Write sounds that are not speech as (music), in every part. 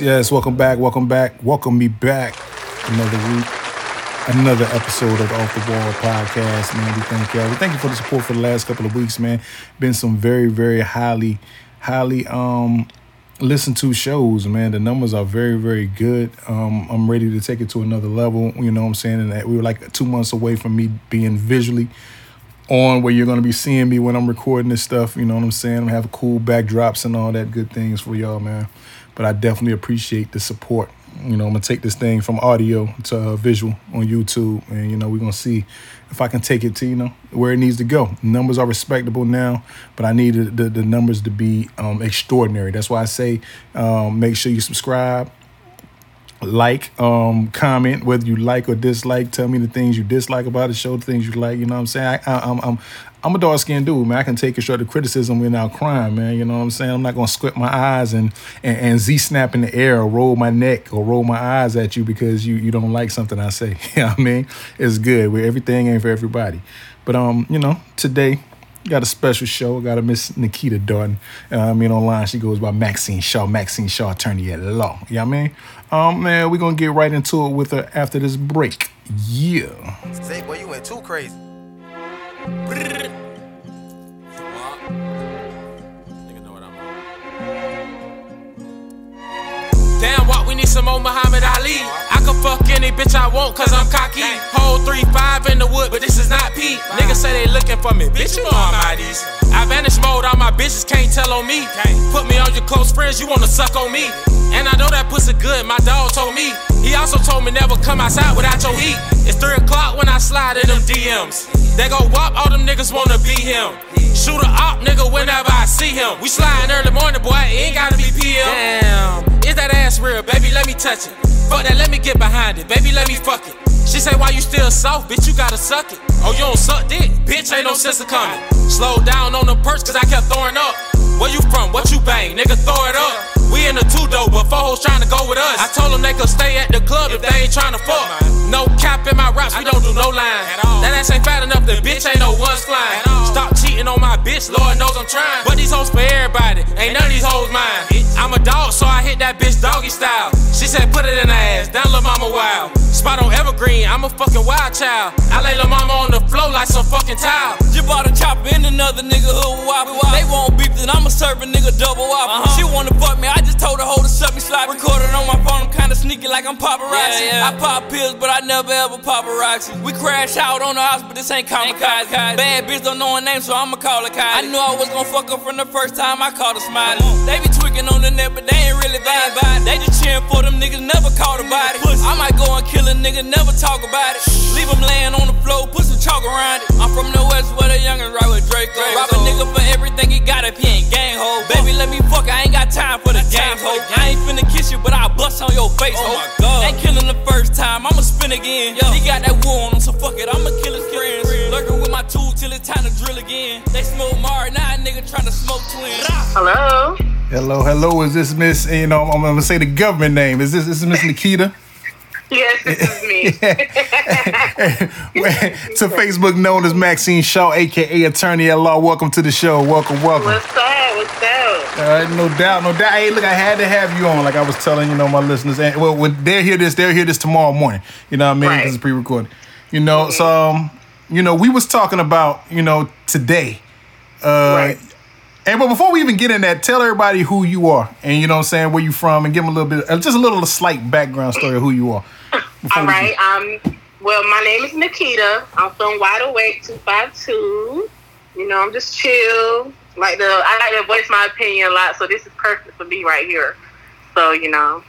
Yes. Welcome back. Welcome back. Welcome me back. Another week, another episode of the Off the Wall podcast. Man, we thank y'all. We thank you for the support for the last couple of weeks, man. Been some very, very highly, highly um listened to shows, man. The numbers are very, very good. Um, I'm ready to take it to another level. You know what I'm saying? And that we were like two months away from me being visually on where you're gonna be seeing me when I'm recording this stuff. You know what I'm saying? I'm gonna have cool backdrops and all that good things for y'all, man but I definitely appreciate the support. You know, I'm gonna take this thing from audio to uh, visual on YouTube, and you know, we're gonna see if I can take it to you know where it needs to go. Numbers are respectable now, but I need the, the numbers to be um, extraordinary. That's why I say um, make sure you subscribe, like, um, comment whether you like or dislike. Tell me the things you dislike about the show, the things you like. You know what I'm saying? I, I, I'm, I'm I'm a dark skinned dude, man. I can take constructive criticism without crying, man. You know what I'm saying? I'm not gonna squint my eyes and, and, and Z snap in the air or roll my neck or roll my eyes at you because you you don't like something I say. (laughs) you know what I mean? It's good. Where everything ain't for everybody. But um, you know, today got a special show. Got a Miss Nakeda Darden. Uh, I mean, online she goes by Maxine Shaw. Maxine Shaw, attorney at law. You know what I mean? Um, man, we're gonna get right into it with her after this break. Yeah. Say, boy, you went too crazy. Damn, what we need some more Muhammad Ali. I can fuck any bitch I want, cause I'm cocky. Hold 3-5 in the wood, but this is not Pete. Niggas say they looking for me, bitch, you know I'm IDs. I vanish mode, all my bitches can't tell on me. Put me on your close friends, you wanna suck on me. And I know that pussy good, my dog told me. He also told me never come outside without your heat. It's 3 o'clock when I slide in them DMs. They go wop, all them niggas wanna be him. Shoot a op, nigga, whenever I see him. We sliding early morning, boy, it ain't gotta be PM. Damn, is that ass real, baby? Let me touch it. Fuck that, let me get behind it, baby, let me fuck it. She say, why you still soft, bitch, you gotta suck it. Oh, you don't suck dick, bitch, ain't no sense of coming. Slow down on the purse, cause I kept throwing up. Where you from? What you bang? Nigga, throw it up. We in the two though, but four hoes trying to go with us. I told them they could stay at the club if they ain't trying to fuck. No cap in my raps, we don't do no line. That ass ain't fat enough, the bitch ain't no one's flying. Stop cheating on my bitch, Lord knows I'm trying. But these hoes for everybody, ain't none of these hoes mine. I'm a dog, so I hit that bitch doggy style. She said, put it in her ass, down lil' mama wild. Spot on evergreen, I'm a fucking wild child. I lay lil' mama on the floor like some fucking tile. You bought a chopper in another nigga hood wop. They won't beef, then I'ma serve a nigga double wop. Uh-huh. She wanna fuck me, I just told her hold to suck me slide. Recorded on my phone, I'm kinda sneaky like I'm paparazzi. Yeah, yeah. I pop pills, but I never ever paparazzi. We crash out on the house, but this ain't kamikaze. Bad bitch don't know her name, so I'ma call her Kylie. I knew I was gonna fuck her from the first time I called her smiley. They be tweaking on the net, but they ain't really it. They just cheering for them niggas, never caught about it. I might go and kill a nigga, never talk about it. Leave him laying on the floor, put some chalk around it. I'm from the west where the youngin' ride with Drake. Rob bust on your face ho. Ain't killing the first time, I'ma spin again. He got that war on him, so fuck it, I'ma kill his friends. Lurking with my tool till it's time to drill again. They smoke Mar, now a nigga tryna smoke twins. Hello. Hello, hello. Is this Miss? You know, I'm gonna say the government name. Is this this is Miss Nakeda? (laughs) Yes, this is me. (laughs) (laughs) to Facebook known as Maxine Shaw, aka Attorney at Law. Welcome to the show. Welcome, welcome. What's up? What's up? All right, no doubt, no doubt. Hey, look, I had to have you on, like I was telling you know my listeners. And well, when they'll hear this, they'll hear this tomorrow morning. You know what I mean? Right. Because it's pre-recorded. You know, so um, you know, we was talking about you know today. Uh, Right. And but before we even get in that, tell everybody who you are, and you know what I'm saying, where you from, and give them a little bit, uh, just a little a slight background story of who you are. All right. We. Um. Well, my name is Nakeda. I'm from Wide Awake Two Five Two. You know, I'm just chill. Like the, I like to voice my opinion a lot, so this is perfect for me right here. So you know,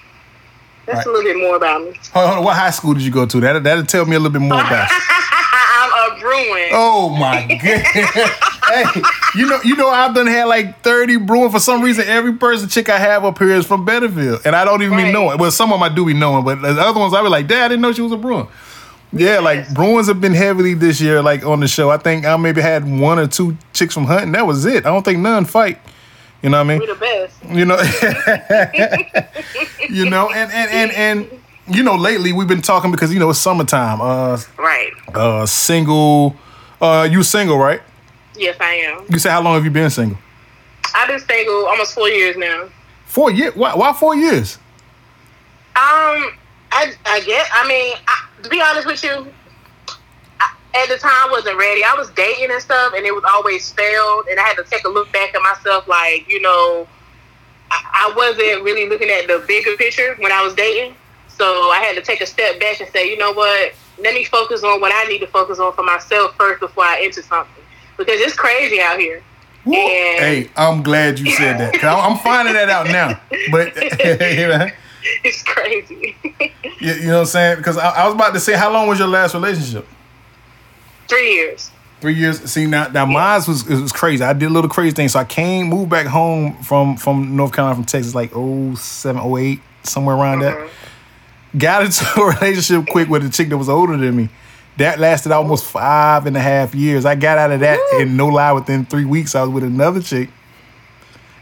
that's a little bit more about me. Hold on, hold what high school did you go to? That that'll tell me a little bit more about. you. (laughs) I'm a Bruin. Oh my god! (laughs) hey, you know, you know, I've done had like thirty brewing for some reason. Every person chick I have up here is from Beddingfield, and I don't even Right. knowing. Well, some of them I do be knowing, but the other ones I be like, Dad, I didn't know she was a Bruin. Yeah, like Bruins have been heavily this year, like on the show. I think I maybe had one or two chicks from hunting. That was it. I don't think none fight. You know what I mean? We the best. You know, (laughs) you know, and and and and you know, lately we've been talking because you know it's summertime. Uh, Right. uh, single. Uh, you single, right? Yes, I am. You say how long have you been single? I've been single almost four years now. Four years. Why, why four years? Um, I I guess I mean I, to be honest with you, I, at the time I wasn't ready. I was dating and stuff, and it was always failed, and I had to take a look back at myself, like you know, I, I wasn't really looking at the bigger picture when I was dating. So I had to take a step back and say, you know what? Let me focus on what I need to focus on for myself first before I enter something because it's crazy out here. And- Hey, I'm glad you said that. I'm finding that out now. But (laughs) (laughs) It's crazy. (laughs) you know what I'm saying? Because I, I was about to say, how long was your last relationship? Three years. Three years. See now, now mine was it was crazy. I did a little crazy thing. So I came, moved back home from from North Carolina, from Texas, like 07, 08, somewhere around that. Mm-hmm. Got (laughs) into a relationship quick with a chick that was older than me. That lasted almost five and a half years. I got out of that, and no lie, within three weeks, I was with another chick,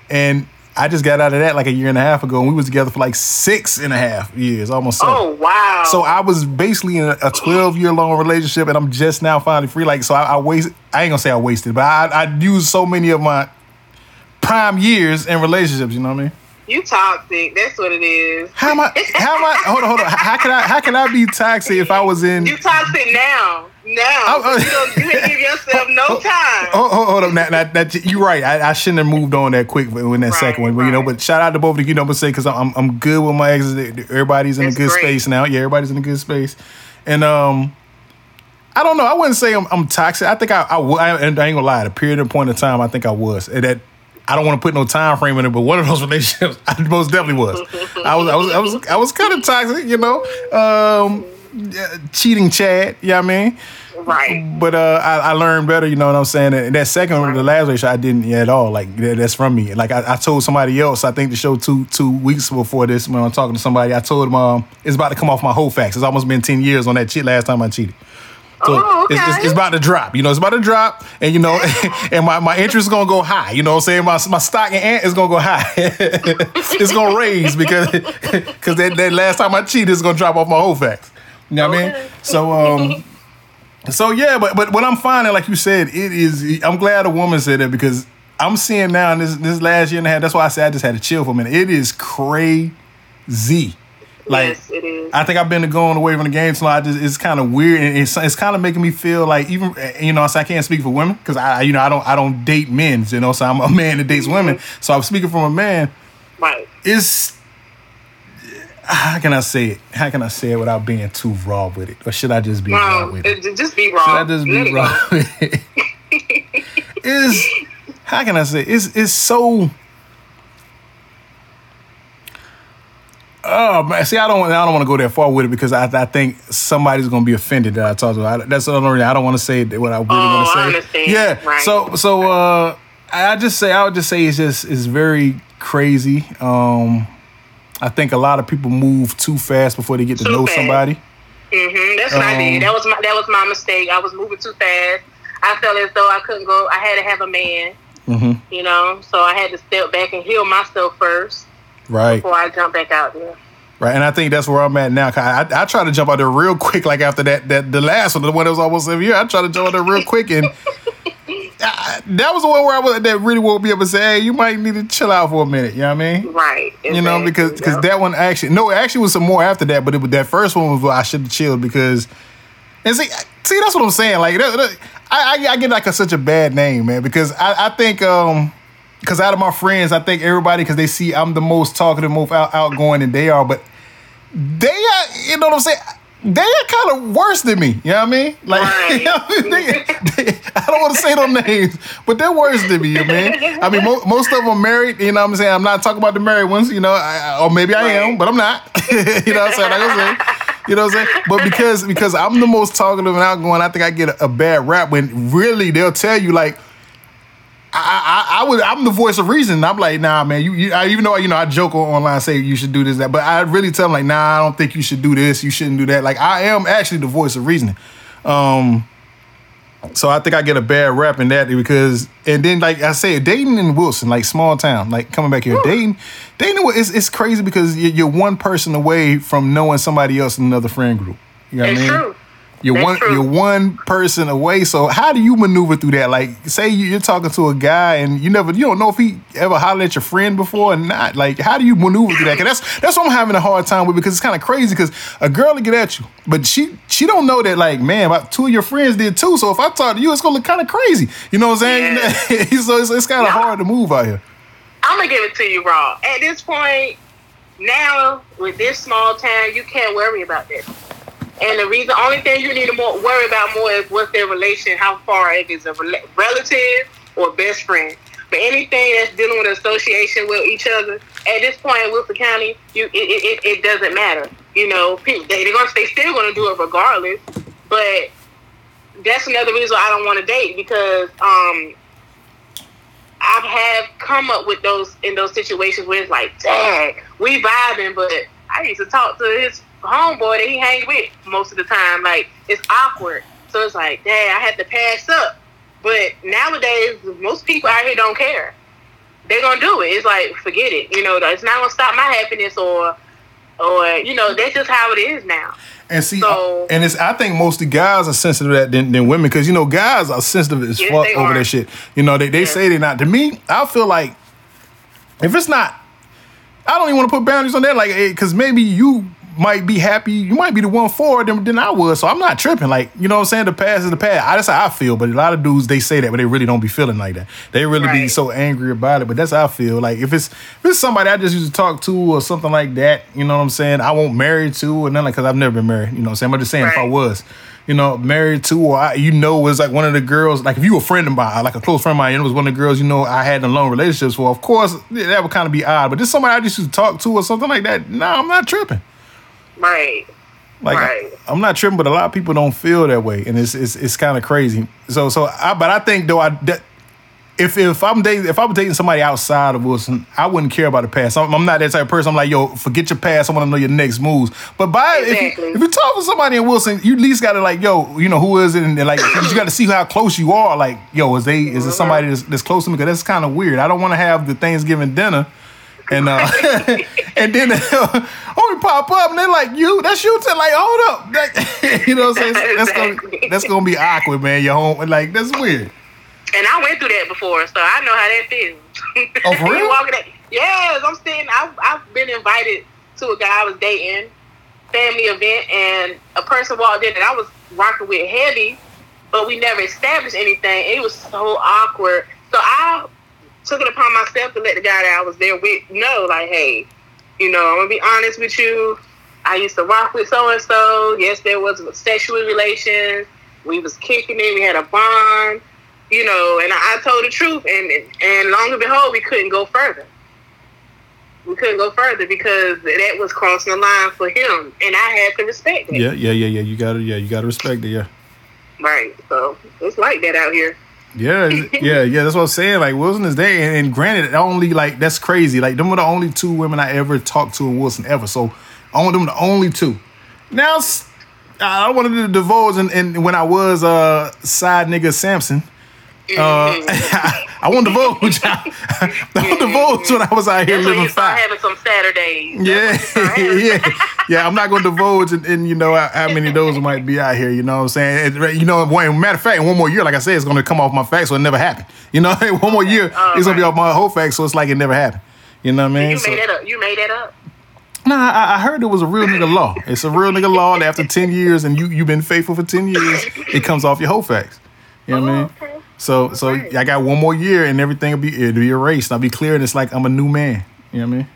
and I just got out of that like a year and a half ago, and we was together for like six and a half years, almost. Seven. Oh wow. So I was basically in a 12 year long relationship, and I'm just now finally free. Like, so I, I waste. I ain't gonna say I wasted, but I, I used so many of my prime years in relationships. You know what I mean? You toxic. That's what it is. How am I? How am I? Hold on, hold on. How can I? How can I be toxic if I was in? You toxic now. Now. Oh, oh. you, don't, you didn't give yourself no time. Hold, hold, hold up, now, now, that, you're right. I, I shouldn't have moved on that quick in that Right, second one. But you know, but shout out to both of you. You know, but say because I'm I'm good with my exes. Everybody's in That's a good great. space now. Yeah, everybody's in a good space, and um. I don't know. I wouldn't say I'm, I'm toxic. I think I, I, I, I ain't gonna lie. At a period and point of time, I think I was. And that I don't want to put no time frame in it, but one of those (laughs) relationships, I most definitely was. I was, I was, I was, I was kind of toxic, you know. Um, cheating, Chad. You know what I mean? Right. But uh, I, I learned better. You know what I'm saying? And that second one, the last race, I didn't at all. Like that, that's from me. Like I, I told somebody else. I think the show two two weeks before this when I'm talking to somebody, I told them um, it's about to come off my whole facts. It's almost been ten years on that cheat last time I cheated. So Oh, it's, it's, it's about to drop. You know, it's about to drop, and you know, (laughs) (laughs) and my, my interest is gonna go high. You know what I'm saying? My my stock and ant is gonna go high. (laughs) it's gonna raise because because that, that last time I cheated is gonna drop off my whole facts. You know what I mean? So um. So yeah, but but what I'm finding, like you said, it is. I'm glad a woman said that because I'm seeing now in this this last year and a half. That's why I said I just had to chill for a minute. It is crazy. Like yes, it is. I think I've been going away from the game so I just it's kind of weird and it's it's kind of making me feel like even you know so I can't speak for women because I you know I don't I don't date men you know so I'm a man that dates women so I'm speaking from a man right. it's how can I say it how can I say it without being too raw with it or should I just be raw Um, with it just be raw. should raw. I just be raw go. (laughs) with it is how can I say it? it's it's so Oh man, see, I don't, want, I don't want to go that far with it because I, I think somebody's gonna be offended that I talked about. I, that's the only reason I don't want to say what I really Oh, want to say. I. Yeah. Right. So, so uh, I I just say, I would just say it's just it's very crazy. Um, I think a lot of people move too fast before they get to Too know fast. somebody. hmm That's what I Um, did. That was my that was my mistake. I was moving too fast. I felt as though I couldn't go. I had to have a man. Mhm. You know, so I had to step back and heal myself first Right. before I jump back out there. Right, and I think that's where I'm at now. I, I try to jump out there real quick, like after that, that the last one, the one that was almost seven years. I try to jump out there real quick, and (laughs) I, that was the one where I was that really woke me up and say, "Hey, you might need to chill out for a minute." You know what I mean? Right. You know, because because Yep. that one actually no, it actually was some more after that, but it was that first one was where I should have chilled because, and see, see, that's what I'm saying. Like, that, that- I, I I get like a, such a bad name, man, because I I think um. Because out of my friends, I think everybody, because they see I'm the most talkative, most out, outgoing than they are, but they are, you know what I'm saying? They are kind of worse than me. You know what I mean? Like, Right. (laughs) you know I mean? They- (laughs) they- I don't want to say them names, but they're worse than me, you know what I mean? I mean, mo- most of them married, you know what I'm saying? I'm not talking about the married ones, you know, I, I- or maybe I am, but I'm not. (laughs) you know what I'm saying? Like I'm saying. You know what I'm saying? But because because I'm the most talkative and outgoing, I think I get a, a bad rap when really they'll tell you like I, I, I would. I'm the voice of reason. I'm like, nah, man. You, you I, even though you know I joke online, say you should do this, that, but I really tell them like, nah, I don't think you should do this. You shouldn't do that. Like, I am actually the voice of reasoning. Um, so I think I get a bad rap in that because, and then like I said, Dayton and Wilson, like small town, like coming back here, Dayton, Dayton, it's, it's crazy because you- you're one person away from knowing somebody else in another friend group. You know what I mean? true. You're That's one true. you're one person away. So how do you maneuver through that? Like, say you- you're talking to a guy and you never you don't know if he ever hollered at your friend before or not. Like, how do you maneuver through that? 'Cause that's that's what I'm having a hard time with because it's kind of crazy. Because a girl will get at you, but she she don't know that like man, about two of your friends did too. So if I talk to you, it's gonna look kind of crazy. You know what I'm saying? (laughs) so it's, it's kind of hard to move out here. I'm gonna give it to you raw. At this point, now with this small town, you can't worry about this. And the reason, only thing you need to more worry about more is what's their relation, how far if it's a rela- relative or best friend. But anything that's dealing with association with each other, at this point in Wilson County, you it, it, it, it doesn't matter. You know, people they, they're gonna they still gonna do it regardless. But that's another reason I don't want to date because um I have come up with those in those situations where it's like, dang, we vibing, but I used to talk to his homeboy that he hang with most of the time. Like it's awkward, so it's like, dang, I had to pass up. But nowadays, most people out here don't care. They're gonna do it. It's like, forget it. You know, it's not gonna stop my happiness, or, or you know, that's just how it is now. And see, So- and it's I think most of the guys are sensitive to that than, than women because you know guys are sensitive as Yes, fuck over that shit. You know they, they Yes. say they're not. To me, I feel like if it's not, I don't even want to put boundaries on that. Like, eh, because maybe you might be happy, you might be the one for them than, I was. So I'm not tripping. Like, you know what I'm saying? The past is the past. I, that's how I feel. But a lot of dudes they say that, but they really don't be feeling like that. They really be so angry about it. But that's how I feel. Like if it's if it's somebody I just used to talk to or something like that, you know what I'm saying? I won't marry to, and then like because I've never been married. You know what I'm saying? I'm just saying if I was. You know, married to, or I, you know, was like one of the girls. Like if you were a friend of mine, like a close friend of mine, and it was one of the girls you know I had in long relationships for. Of course, that would kind of be odd. But just somebody I just used to talk to or something like that. No, I'm not tripping. Right. Like Right. I'm not tripping, but a lot of people don't feel that way, and it's it's, it's kind of crazy. So so I but I think though I that, if if I'm dating if I'm dating somebody outside of Wilson, I wouldn't care about the past. I'm, I'm not that type of person. I'm like yo, forget your past. I want to know your next moves. But by if, you, if you talk to somebody in Wilson, you at least got to like yo, you know who is it, and like you got to see how close you are. Like yo, is they is it somebody that's, that's close to me? Because that's kind of weird. I don't want to have the Thanksgiving dinner. And uh, (laughs) and then (laughs) oh, we pop up and they're like, "You, that's you." Tell like, hold up, That- (laughs) you know what I'm saying? That's gonna that's gonna be awkward, man. Your home, like that's weird. And I went through that before, so I know how that feels. Oh, for real? walking at, yes, I'm sitting. I've, I've been invited to a guy I was dating, family event, and a person walked in that I was rocking with heavy, but we never established anything. It was so awkward. So I took it upon myself to let the guy that I was there with know, like, hey, you know, I'm gonna be honest with you. I used to rock with so and so. Yes, there was sexual relations. We was kicking it. We had a bond, you know. And I, I told the truth, and and long and behold, we couldn't go further. We couldn't go further because that was crossing the line for him, and I had to respect it. Yeah, yeah, yeah, yeah. You gotta, yeah, you gotta respect it. Yeah, Right. So it's like that out here. Yeah, yeah, yeah. That's what I'm saying. Like Wilson is there, and, and granted, only like that's crazy. Like them were the only two women I ever talked to in Wilson ever. So I want them the only two. Now I wanted to divulge, and, and when I was uh side nigga Samson. Uh, (laughs) I won't divulge. I won't divulge when I was out here That's living fine. having some Saturdays. Yeah, That's when you start (laughs) having- yeah, yeah. I'm not gonna divulge, and, and you know how, how many of those might be out here. You know what I'm saying? And, you know, one, matter of fact, in one more year, like I said, it's gonna come off my facts, so it never happened. You know, (laughs) one more year, Oh, it's gonna be off my whole facts, so it's like it never happened. You know what I mean? You So- made that up. You made that up. Nah, I, I heard it was a real nigga law. It's a real nigga law that after ten years, and you you've been faithful for ten years, it comes off your whole facts. You know what I mean? Oh, okay. So so. I got one more year, and everything will be it'll be erased. I'll be clear, and it's like I'm a new man. You know what I mean?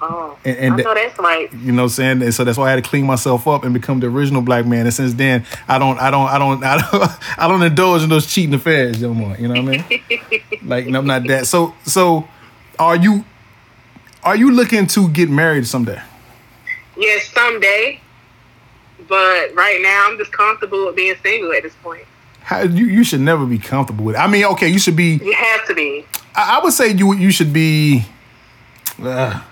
Oh, And- and I know that's right. You know what I'm saying? And so that's why I had to clean myself up and become the original black man. And since then, I don't, I don't, I don't, (laughs) I don't, I don't indulge in those cheating affairs no more. You know what I mean? (laughs) like, no, I'm not that. So, so, are you, are you looking to get married someday? Yes, someday. But right now, I'm just comfortable with being single at this point. How you you should never be comfortable with. It. I mean, okay, you should be. You have to be. I, I would say you you should be. Uh,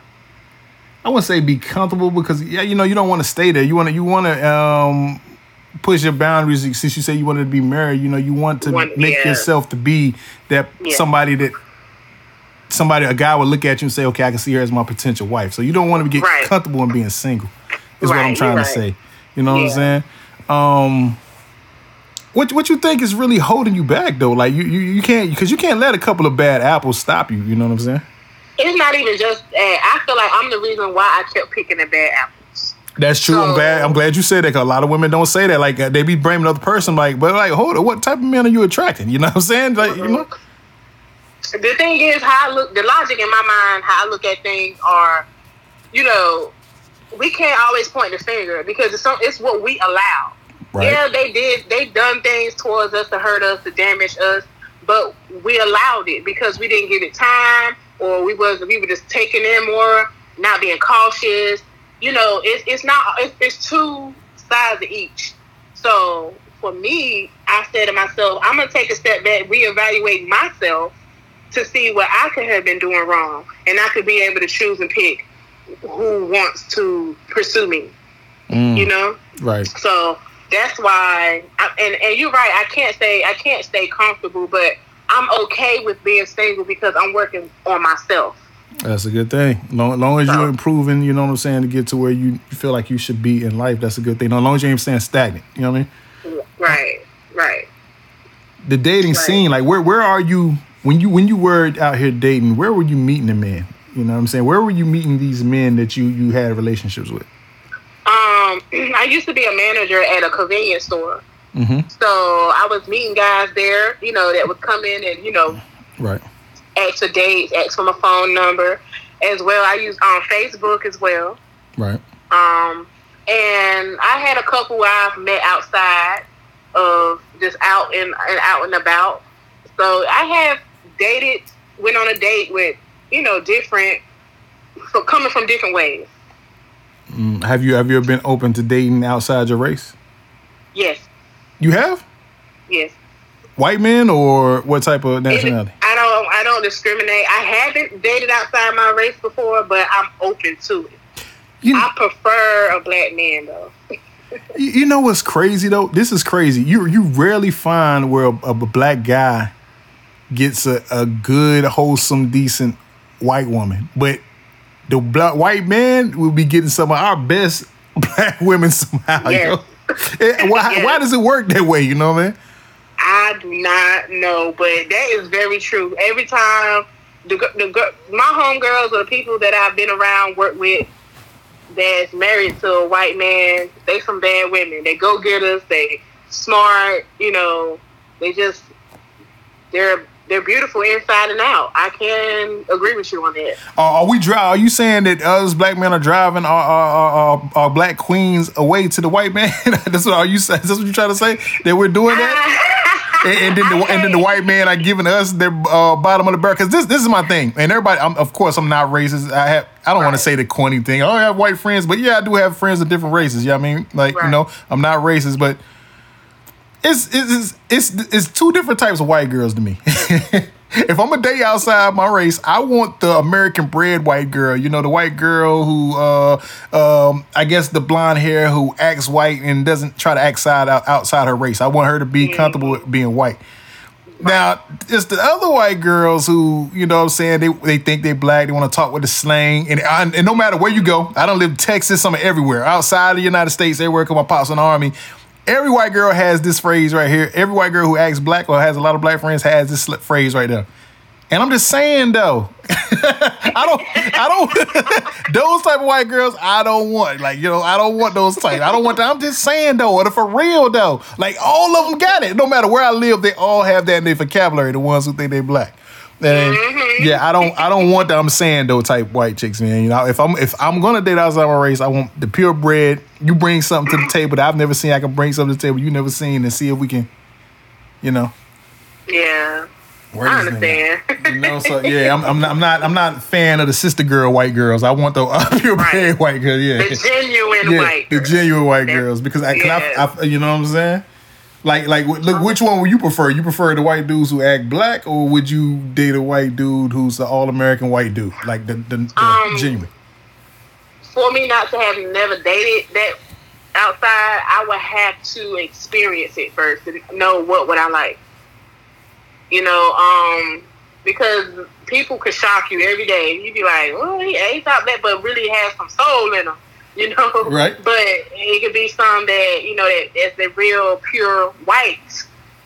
I wouldn't say be comfortable because yeah, you know you don't want to stay there. You want to you want to um, push your boundaries. Since you say you wanted to be married, you know you want to Want- make yeah. yourself to be that Yeah. somebody that somebody a guy would look at you and say, okay, I can see her as my potential wife. So you don't want to get Right. comfortable in being single. Is what I'm trying you're to say. You know what I'm saying? Um, what what you think is really holding you back though? Like you you, you can't because you can't let a couple of bad apples stop you. You know what I'm saying? It's not even just that. I feel like I'm the reason why I kept picking the bad apples. That's true. I'm glad. I'm glad you said that. Cause a lot of women don't say that. Like uh, they be blaming the other person. Like, but like, hold on, what type of man are you attracting? You know what I'm saying? Like, you know, The thing is, how I look, the logic in my mind, how I look at things are, you know, we can't always point the finger because it's it's what we allow. Right? Yeah, they did. They done things towards us to hurt us, to damage us, but we allowed it because we didn't give it time, or we was we were just taking in more, not being cautious. You know, it's it's not. It's, it's two sides of each. So for me, I said to myself, I'm gonna take a step back, reevaluate myself to see what I could have been doing wrong, and I could be able to choose and pick who wants to pursue me. Mm, You know. right. So that's why, I, and and you're right. I can't say I can't stay comfortable, but I'm okay with being single because I'm working on myself. That's a good thing. Long, long as So- you're improving, you know what I'm saying, to get to where you feel like you should be in life, that's a good thing. No, As long as you ain't staying stagnant. You know what I mean? Right, right. The dating Right. scene, like where where are you when you when you were out here dating? Where were you meeting the men? You know what I'm saying? Where were you meeting these men that you you had relationships with? Um, (clears throat) I used to be a manager at a convenience store, Mm-hmm. so I was meeting guys there. You know that would come in and you know Right. ask for dates, ask for my phone number, as well. I use um Facebook as well. Right. Um, and I had a couple I've met outside of just out and, and out and about. So I have dated, went on a date with, you know, different, so coming from different ways. Mm, have you have you ever been open to dating outside your race? Yes, You have? yes. White men or what type of It- nationality? I don't, I don't discriminate. I haven't dated outside my race before, but I'm open to it. You, I prefer a black man though. (laughs) you you know what's crazy though? This is crazy. You you rarely find where a, a black guy gets a, a good, wholesome, decent white woman, but the black white man will be getting some of our best (laughs) black women somehow. Eh, (laughs) why (laughs) Yes. why does it work that way? You know what I mean? I do not know, but that is very true. Every time the the my homegirls or the people that I've been around work with that's married to a white man, they some bad women. They go getters. They smart. You know, they just they're they're beautiful inside and out. I can agree with you on that. Are, are we dri Are you saying that us black men are driving our our, our, our, black queens away to the white man? (laughs) that's what are you saying? That's what you trying to say that we're doing that? (laughs) and, and then the and then the white man are giving us their uh, bottom of the barrel. Because this this is my thing, and everybody. I'm, of course, I'm not racist. I have. I don't want to say the corny thing. I have white friends, but yeah, I do have friends of different races. Yeah, I mean, like you know, I'm not racist, but it's it's it's it's, two different types of white girls to me. (laughs) if I'm a day outside my race, I want the American bred white girl. You know, the white girl who, uh, um, I guess the blonde hair who acts white and doesn't try to act side out, outside her race. I want her to be comfortable with being white. Now, it's the other white girls who, you know what I'm saying, they, they think they black, they want to talk with the slang. And, I, and no matter where you go, I don't live in Texas, I'm everywhere. Outside of the United States, everywhere, because my pops in the army. Every white girl has this phrase right here. Every white girl who acts black or has a lot of black friends has this phrase right there. And I'm just saying though, (laughs) I don't, I don't, (laughs) those type of white girls, I don't want. Like, you know, I don't want those type. I don't want that. I'm just saying though, or for real though, like all of them got it. No matter where I live, they all have that in their vocabulary. The ones who think they black. And yeah, I don't, I don't want that. I'm saying though, type white chicks, man. You know, if I'm, if I'm gonna date outside my race, I want the purebred. You bring something to the table that I've never seen. I can bring something to the table you never seen, and see if we can, you know. Yeah, work I this thing out. understand. You know, so yeah, (laughs) I'm, I'm not, I'm not, I'm not a fan of the sister girl white girls. I want the uh, (laughs) purebred Right. white girl. Yeah, the genuine yeah, white. the girl. genuine white That- girls because I- yeah. I, you know what I'm saying. Like, like, look, which one would you prefer? You prefer the white dudes who act black, or would you date a white dude who's the all American white dude, like the the, the Um, genuine? For me not to have never dated that outside, I would have to experience it first to know what would I like. You know, um, because people could shock you every day. You'd be like, "Oh, he ate out that," but really has some soul in him. (laughs) You know, Right. But it could be some that you know that that's the real pure white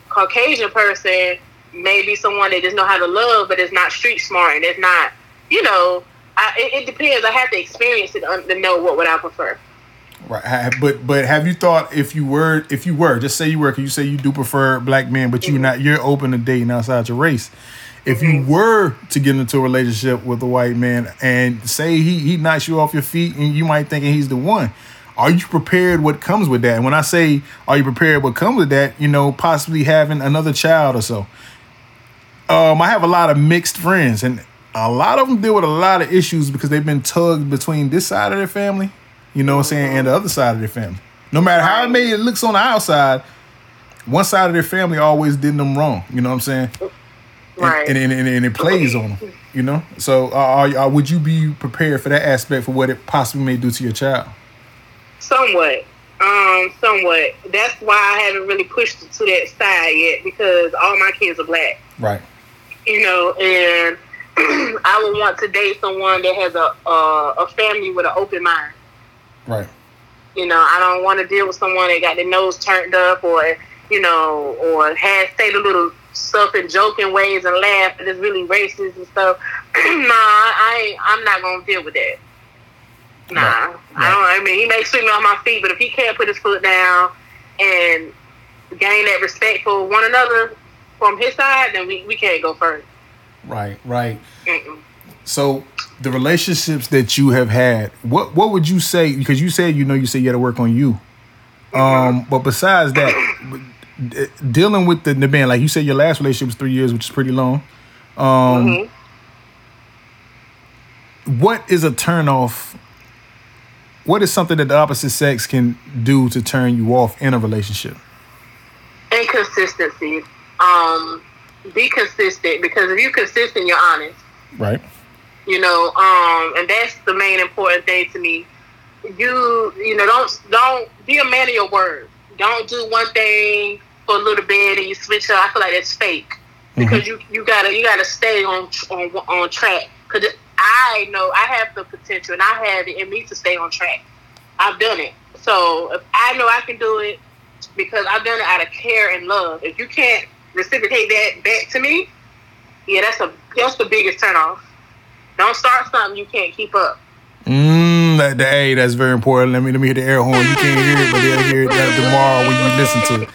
Caucasian person. Maybe someone that just know how to love, but is not street smart and is not, you know. I, it, it depends. I have to experience it um, to know what would I prefer. Right, but but have you thought if you were if you were just say you were, can you say you do prefer black men, but Mm-hmm. not you're open to dating outside your race. If you were to get into a relationship with a white man and say he he knocks you off your feet and you might thinking he's the one, are you prepared what comes with that? And when I say are you prepared what comes with that, you know, possibly having another child or so. Um, I have a lot of mixed friends and a lot of them deal with a lot of issues because they've been tugged between this side of their family, you know what I'm saying, and the other side of their family. No matter how it may it looks on the outside, one side of their family always did them wrong. You know what I'm saying? Right. And, and, and, and it plays on them. You know. So, uh, are, would you be prepared for that aspect for what it possibly may do to your child? Somewhat. Um, somewhat. That's why I haven't really pushed it to that side yet because all my kids are black. Right. You know, and (clears throat) I would want to date someone that has a a, a family with an open mind. Right. You know, I don't want to deal with someone that got their nose turned up or you know, or has say the little stuff in joking ways and laugh and is really racist and stuff. (clears throat) nah, I I'm not gonna deal with that. Nah, Right. I don't. I mean, he may sweep me off my feet, but if he can't put his foot down and gain that respect for one another from his side, then we, we can't go further. Right. Right. Mm-mm. So the relationships that you have had, what what would you say? Because you said you know you said you had to work on you. Um, but besides that, (clears throat) dealing with the, the band, like you said, your last relationship was three years, which is pretty long. Um, what is a turn off? What is something that the opposite sex can do to turn you off in a relationship? Inconsistency. Um, be consistent because if you're consistent, you're honest. Right. you know um and that's the main important thing to me you you know don't don't be a man of your word don't do one thing for a little bit and you switch up i feel like that's fake because you you gotta you gotta stay on on on track because i know i have the potential and i have it in me to stay on track i've done it so if i know i can do it because i've done it out of care and love if you can't reciprocate that back to me yeah that's a that's the biggest turn off don't start something you can't keep up. Mm, that, that, hey, that's very important. Let me let me hit the air horn. You can't hear it, but they'll hear it tomorrow when you listen to it.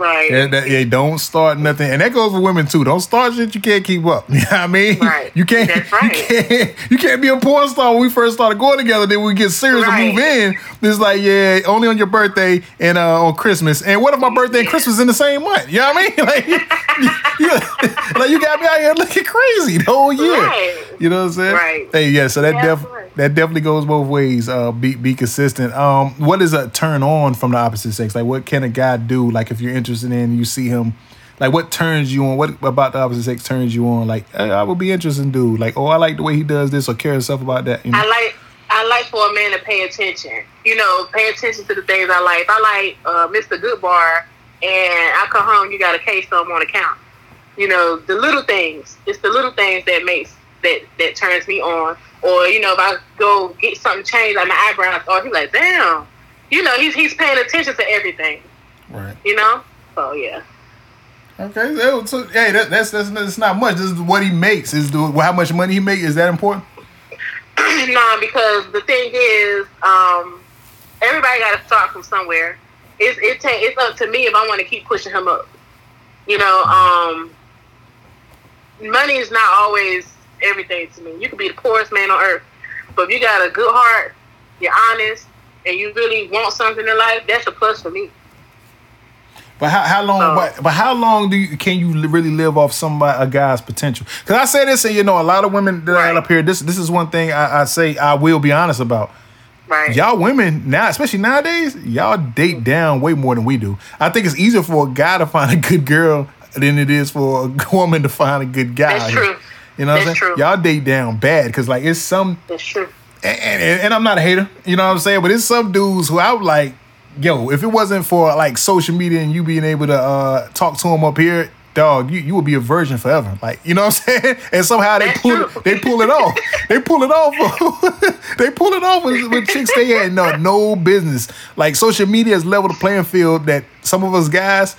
Right. Yeah, that, yeah, don't start nothing, and that goes for women too. Don't start shit you can't keep up. (laughs) You know what I mean? Right. You can't. That's right. You can't, you can't be a porn star when we first started going together. Then we get serious Right. and move in. It's like, yeah, only on your birthday and uh, on Christmas. And what if my birthday and Christmas in the same month? You know what I mean? (laughs) Like, you, you- (laughs) like you got me out here looking crazy the whole year. Right. You know what I'm saying? Right. Hey, yeah. So that Yeah, def- right. that definitely goes both ways. Uh, be be consistent. Um, what is a turn on from the opposite sex? Like, what can a guy do? Like, if you're interested in, you see him. Like, what turns you on? What about the opposite sex turns you on? Like, eh, I would be interested in dude. Like, oh, I like the way he does this, or care himself about that. You know? I like I like for a man to pay attention. You know, pay attention to the things I like. I like uh, Mr. Goodbar and I come home, you got a case of on account. You know, the little things. It's the little things that makes that that turns me on. Or you know, if I go get something changed, like my eyebrows, or he's like, damn. You know, he's he's paying attention to everything. right. You know, so yeah. Okay. So, so hey, that, that's that's that's not much. This is what he makes. Is the how much money he makes. Is that important? (clears throat) no, because the thing is, um, everybody got to start from somewhere. It's it ta- it's up to me if I want to keep pushing him up. You know, um, money is not always everything to me. You could be the poorest man on earth, but if you got a good heart, you're honest, and you really want something in life, that's a plus for me. But how, how long? But, but how long do you can you really live off somebody uh, a guy's potential? Because I say this, and you know, a lot of women that Right. up here. This this is one thing I, I say I will be honest about. Right. Y'all women now, especially nowadays, y'all date mm. down way more than we do. I think it's easier for a guy to find a good girl than it is for a (laughs) woman to find a good guy. That's true. You know what I'm That's saying? true. Y'all date down bad because like it's some That's true. and, and, and I'm not a hater, you know what I'm saying? But it's some dudes who I would like, yo, if it wasn't for like social media and you being able to uh, talk to them up here, dog, you, you would be a virgin forever. Like, you know what I'm saying? (laughs) And somehow they That's pull true. they pull it off. (laughs) they pull it off. (laughs) they pull it off with, with chicks they had no no business. Like social media has leveled the playing field that some of us guys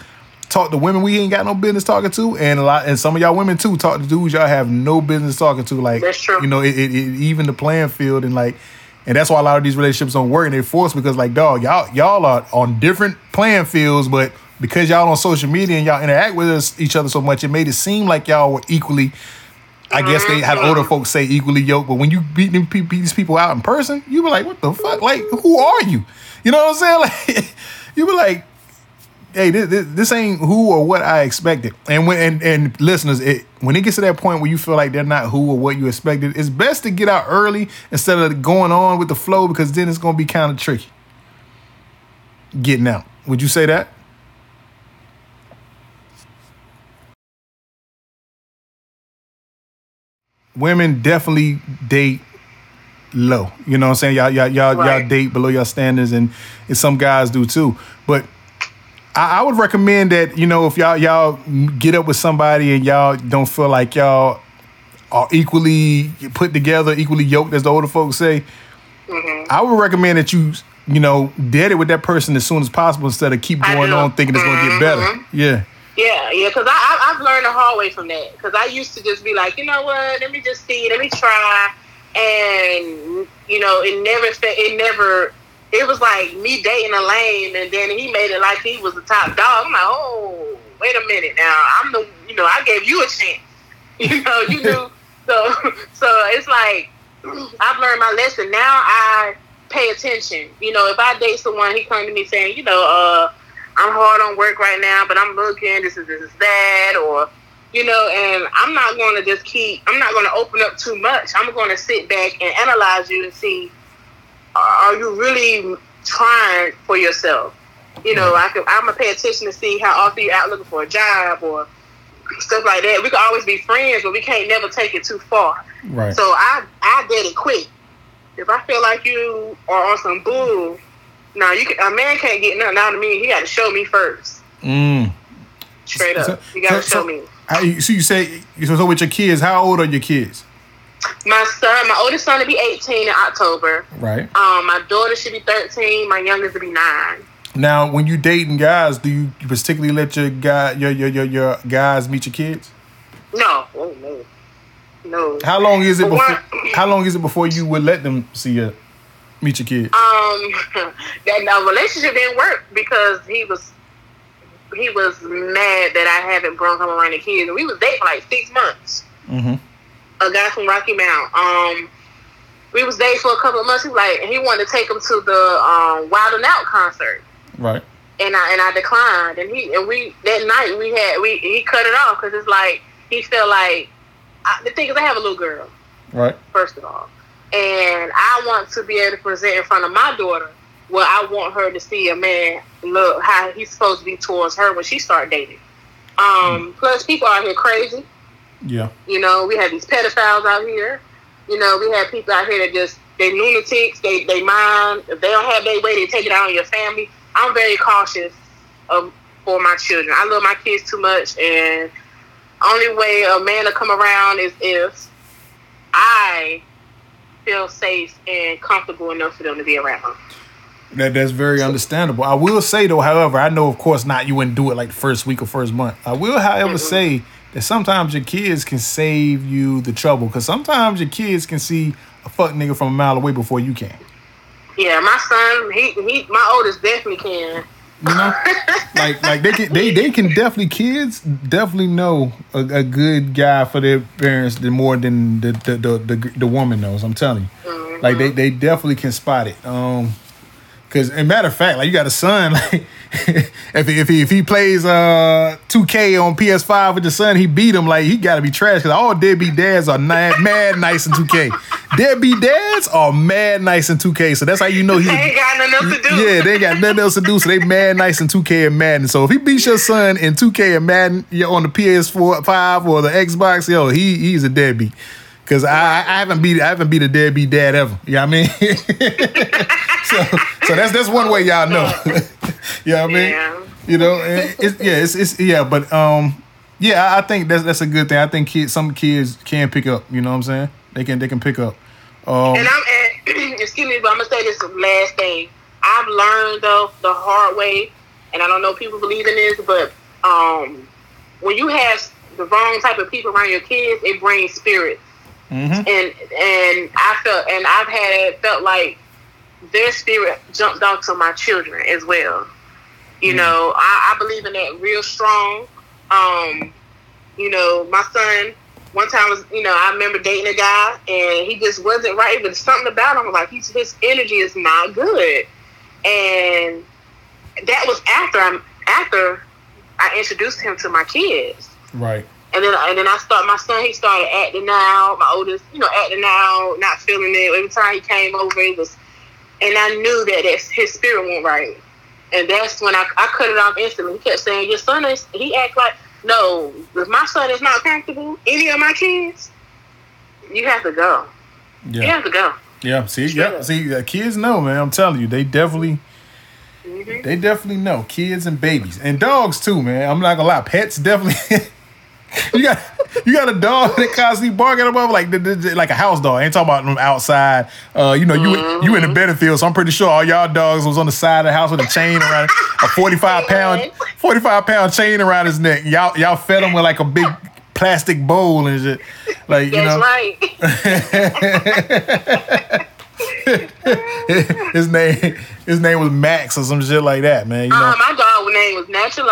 talk to women we ain't got no business talking to, and a lot and some of y'all women too talk to dudes y'all have no business talking to. Like That's true. You know, it, it, it even the playing field and like and that's why a lot of these relationships don't work and they force because like dog, y'all y'all are on different playing fields, but because y'all on social media and y'all interact with us, each other so much, it made it seem like y'all were equally I guess they had older folks say equally yoked, but when you beat, them, beat these people out in person, you be like, "What the fuck? Like, who are you?" You know what I'm saying? (laughs) Like, you be like, "Hey, this, this, this ain't who or what I expected." And when and, and listeners, it, when it gets to that point where you feel like they're not who or what you expected, it's best to get out early instead of going on with the flow because then it's gonna be kind of tricky. Getting out. Would you say that? women definitely date low. You know what I'm saying? Y'all y'all y'all, y'all Right. date below your standards and, and some guys do too. But I, I would recommend that, you know, if y'all y'all get up with somebody and y'all don't feel like y'all are equally put together, equally yoked, as the older folks say, Mm-hmm. I would recommend that you, you know, dead it with that person as soon as possible instead of keep going on thinking it's gonna get better. Mm-hmm. Yeah. Yeah, yeah, because I, I, I've learned the hard way from that. Because I used to just be like, you know what, let me just see, let me try. And, you know, it never, it never, it was like me dating a lame and then he made it like he was the top dog. I'm like, oh, wait a minute now. I'm the, you know, I gave you a chance. (laughs) You know, you knew. (laughs) So, so it's like, I've learned my lesson. Now I pay attention. You know, if I date someone, he come to me saying, you know, uh, I'm hard on work right now, but I'm looking, this is this is that, or you know, and I'm not going to just keep. I'm not going to open up too much. I'm going to sit back and analyze you and see, are you really trying for yourself? You know, I could. I'm gonna pay attention to see how often you're out looking for a job or stuff like that. We can always be friends, but we can't never take it too far. Right. So I I did it quick. If I feel like you are on some bull, now you can, a man can't get nothing out of me. He got to show me first, Mm. straight up. So- you got to so- show me. How so you say so, so with your kids, how old are your kids? My son, my oldest son, will be 18 in October. Right. Um, my daughter should be 13. My youngest will be nine. Now, when you dating guys, do you particularly let your guy your your your, your guys meet your kids? No, oh no, no. How long is it before? (clears throat) How long is it before you would let them see your meet your kids? Um, (laughs) that no, relationship didn't work because he was he was mad that I haven't brought him around the kids, and we was dating for like six months. Mm-hmm. A guy from Rocky Mount. Um, we was dating for a couple of months. He was like he wanted to take him to the um, Wild 'N Out concert, Right. and I and I declined. And he and we that night we had we he cut it off because it's like he felt like I, the thing is I have a little girl Right. first of all, and I want to be able to present in front of my daughter. Well, I want her to see a man look how he's supposed to be towards her when she start dating. Um, plus, people out here crazy. Yeah. You know, we have these pedophiles out here. You know, we have people out here that just they lunatics. They they mind if they don't have their way, they take it out on your family. I'm very cautious of for my children. I love my kids too much, and only way a man to come around is if I feel safe and comfortable enough for them to be around. That that's very understandable. I will say though, however, I know of course not you wouldn't do it like the first week or first month. I will, however, say that sometimes your kids can save you the trouble because sometimes your kids can see a fuck nigga from a mile away before you can. Yeah, my son, he he, my oldest definitely can. You know, (laughs) like like they can they they can definitely kids definitely know a, a good guy for their parents than more than the the the, the, the woman knows. I'm telling you, like they they definitely can spot it. Um, Cause, a matter of fact, like you got a son, (laughs) like if he, if he if he plays uh 2K on PS5 with the son, he beat him. Like he got to be trash. Cause all deadbeat dads are mad, (laughs) mad nice in 2K. deadbeat dads are mad nice in 2K. So that's how you know he. They ain't got nothing else to do. Yeah, they got nothing else to do, so they mad nice in 2K and Madden. So if he beats your son in 2K and Madden you know, on the PS4, five or the Xbox, yo, he he's a deadbeat. Cause I, I haven't beat I haven't beat a deadbeat dad ever. You know what I mean? (laughs) so so that's that's one way y'all know. (laughs) you know what I mean? Yeah. You know, it's, yeah, it's, it's yeah, but um, yeah, I- think that's that's a good thing. I think kids, some kids can pick up. You know what I'm saying? They can they can pick up. Um, And I'm and, (clears throat) excuse me, but I'm gonna say this last thing. I've learned though the hard way, and I don't know if people believe in this, but um, when you have the wrong type of people around your kids, it brings spirits. mhm. And and I felt and I've had felt like their spirit jumped onto my children as well. You know, I, I believe in that real strong. Um, you know, my son one time was, you know, I remember dating a guy and he just wasn't right, but something about him like he's, his energy is not good. And that was after I'm after I introduced him to my kids. Right. And then and then I start my son he started acting out, my oldest, you know, acting out, not feeling it. Every time he came over he was and I knew that that's, his spirit went right. And that's when I, I cut it off instantly. He kept saying, Your son is he act like no, if my son is not comfortable, any of my kids, you have to go. You Yeah. have to go. Yeah. See. Straight Yeah. up. See. Uh, kids know, man. I'm telling you, they definitely. Mhm. They definitely know kids and babies and dogs too, man. I'm not gonna lie, pets definitely. (laughs) (laughs) you got you got a dog that constantly barking above like the, the- the- like a house dog. I ain't talking about them outside. Uh, you know, you you in the Beddingfield, so I'm pretty sure all y'all dogs was on the side of the house with a chain around a 45 pound (laughs) 45 pound chain around his neck. Y'all y'all fed him with like a big plastic bowl and shit. Like you That's know, right. (laughs) his name his name was Max or some shit like that, man. You know. uh, my dog name was Natural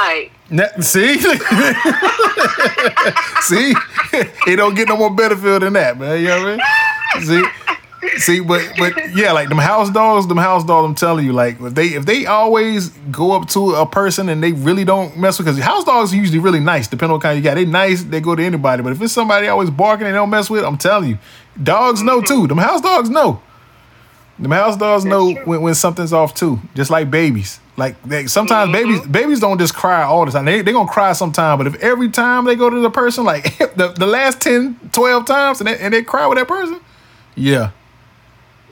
See, (laughs) see, he don't get no more Beddingfield than that, man. You know what I mean? See, see, but but yeah, like them house dogs, them house dogs. I'm telling you, like if they if they always go up to a person and they really don't mess with, because house dogs are usually really nice, depending on what kind you got. They nice, they go to anybody. But if it's somebody always barking and they don't mess with, I'm telling you, dogs know too. Them house dogs know. Them house dogs know true. when, when something's off too, just like babies. Like they, sometimes mm-hmm. babies babies don't just cry all the time. They they gonna cry sometime, but if every time they go to the person, like (laughs) the, the last 10, 12 times, and they, and they cry with that person, yeah,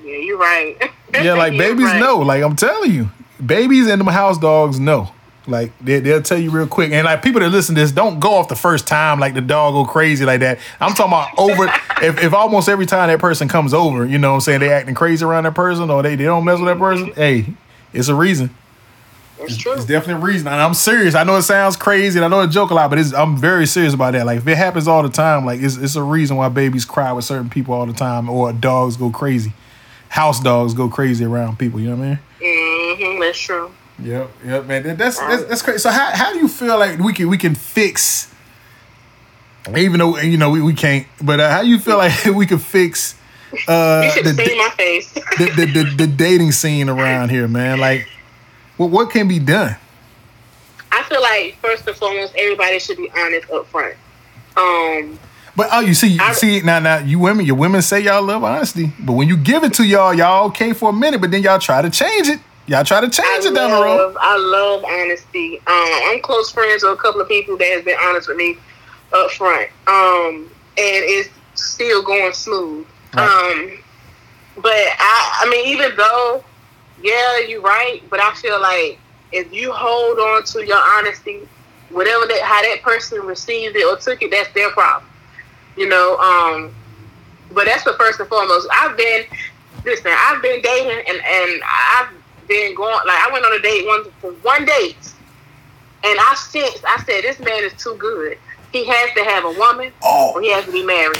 Yeah, you're right. (laughs) yeah, like babies right. know. Like I'm telling you, babies and them house dogs know. Like they, they'll tell you real quick. And like people that listen to this, don't go off the first time like the dog go crazy like that. I'm talking about over. (laughs) if, if almost every time that person comes over, you know what I'm saying, they acting crazy around that person or they, they don't mess with that person, mm-hmm. hey, it's a reason. That's true. It's definitely a reason. And I'm serious. I know it sounds crazy and I know I joke a lot, but it's, I'm very serious about that. Like if it happens all the time, like it's, it's a reason why babies cry with certain people all the time or dogs go crazy. House dogs go crazy around people, you know what I mean? hmm that's true. Yep, yep, man. That- That's that's, that's crazy. So how, how do you feel like we can we can fix even though you know we, we can't, but uh, how do you feel like (laughs) we can fix uh You should the, my face. the, the, the, the dating scene around here, man? Like what what can be done? I feel like first and foremost, everybody should be honest up front. Um, But oh, you see, I- see now, now you women, your women say y'all love honesty, but when you give it to y'all, y'all okay for a minute, but then y'all try to change it. Y'all try to I change it down the road. I love honesty. Um, I'm close friends with a couple of people that has been honest with me up front. Um, and it's still going smooth. Um, but I, I mean, even though, yeah, you're right, but I feel like if you hold on to your honesty, whatever that how that person received it or took it, that's their problem. You know, um, but that's the first and foremost. I've been listen, I've been dating and, and I've been going like I went on a date one for one date and I sensed I said this man is too good. He has to have a woman Oh. or he has to be married.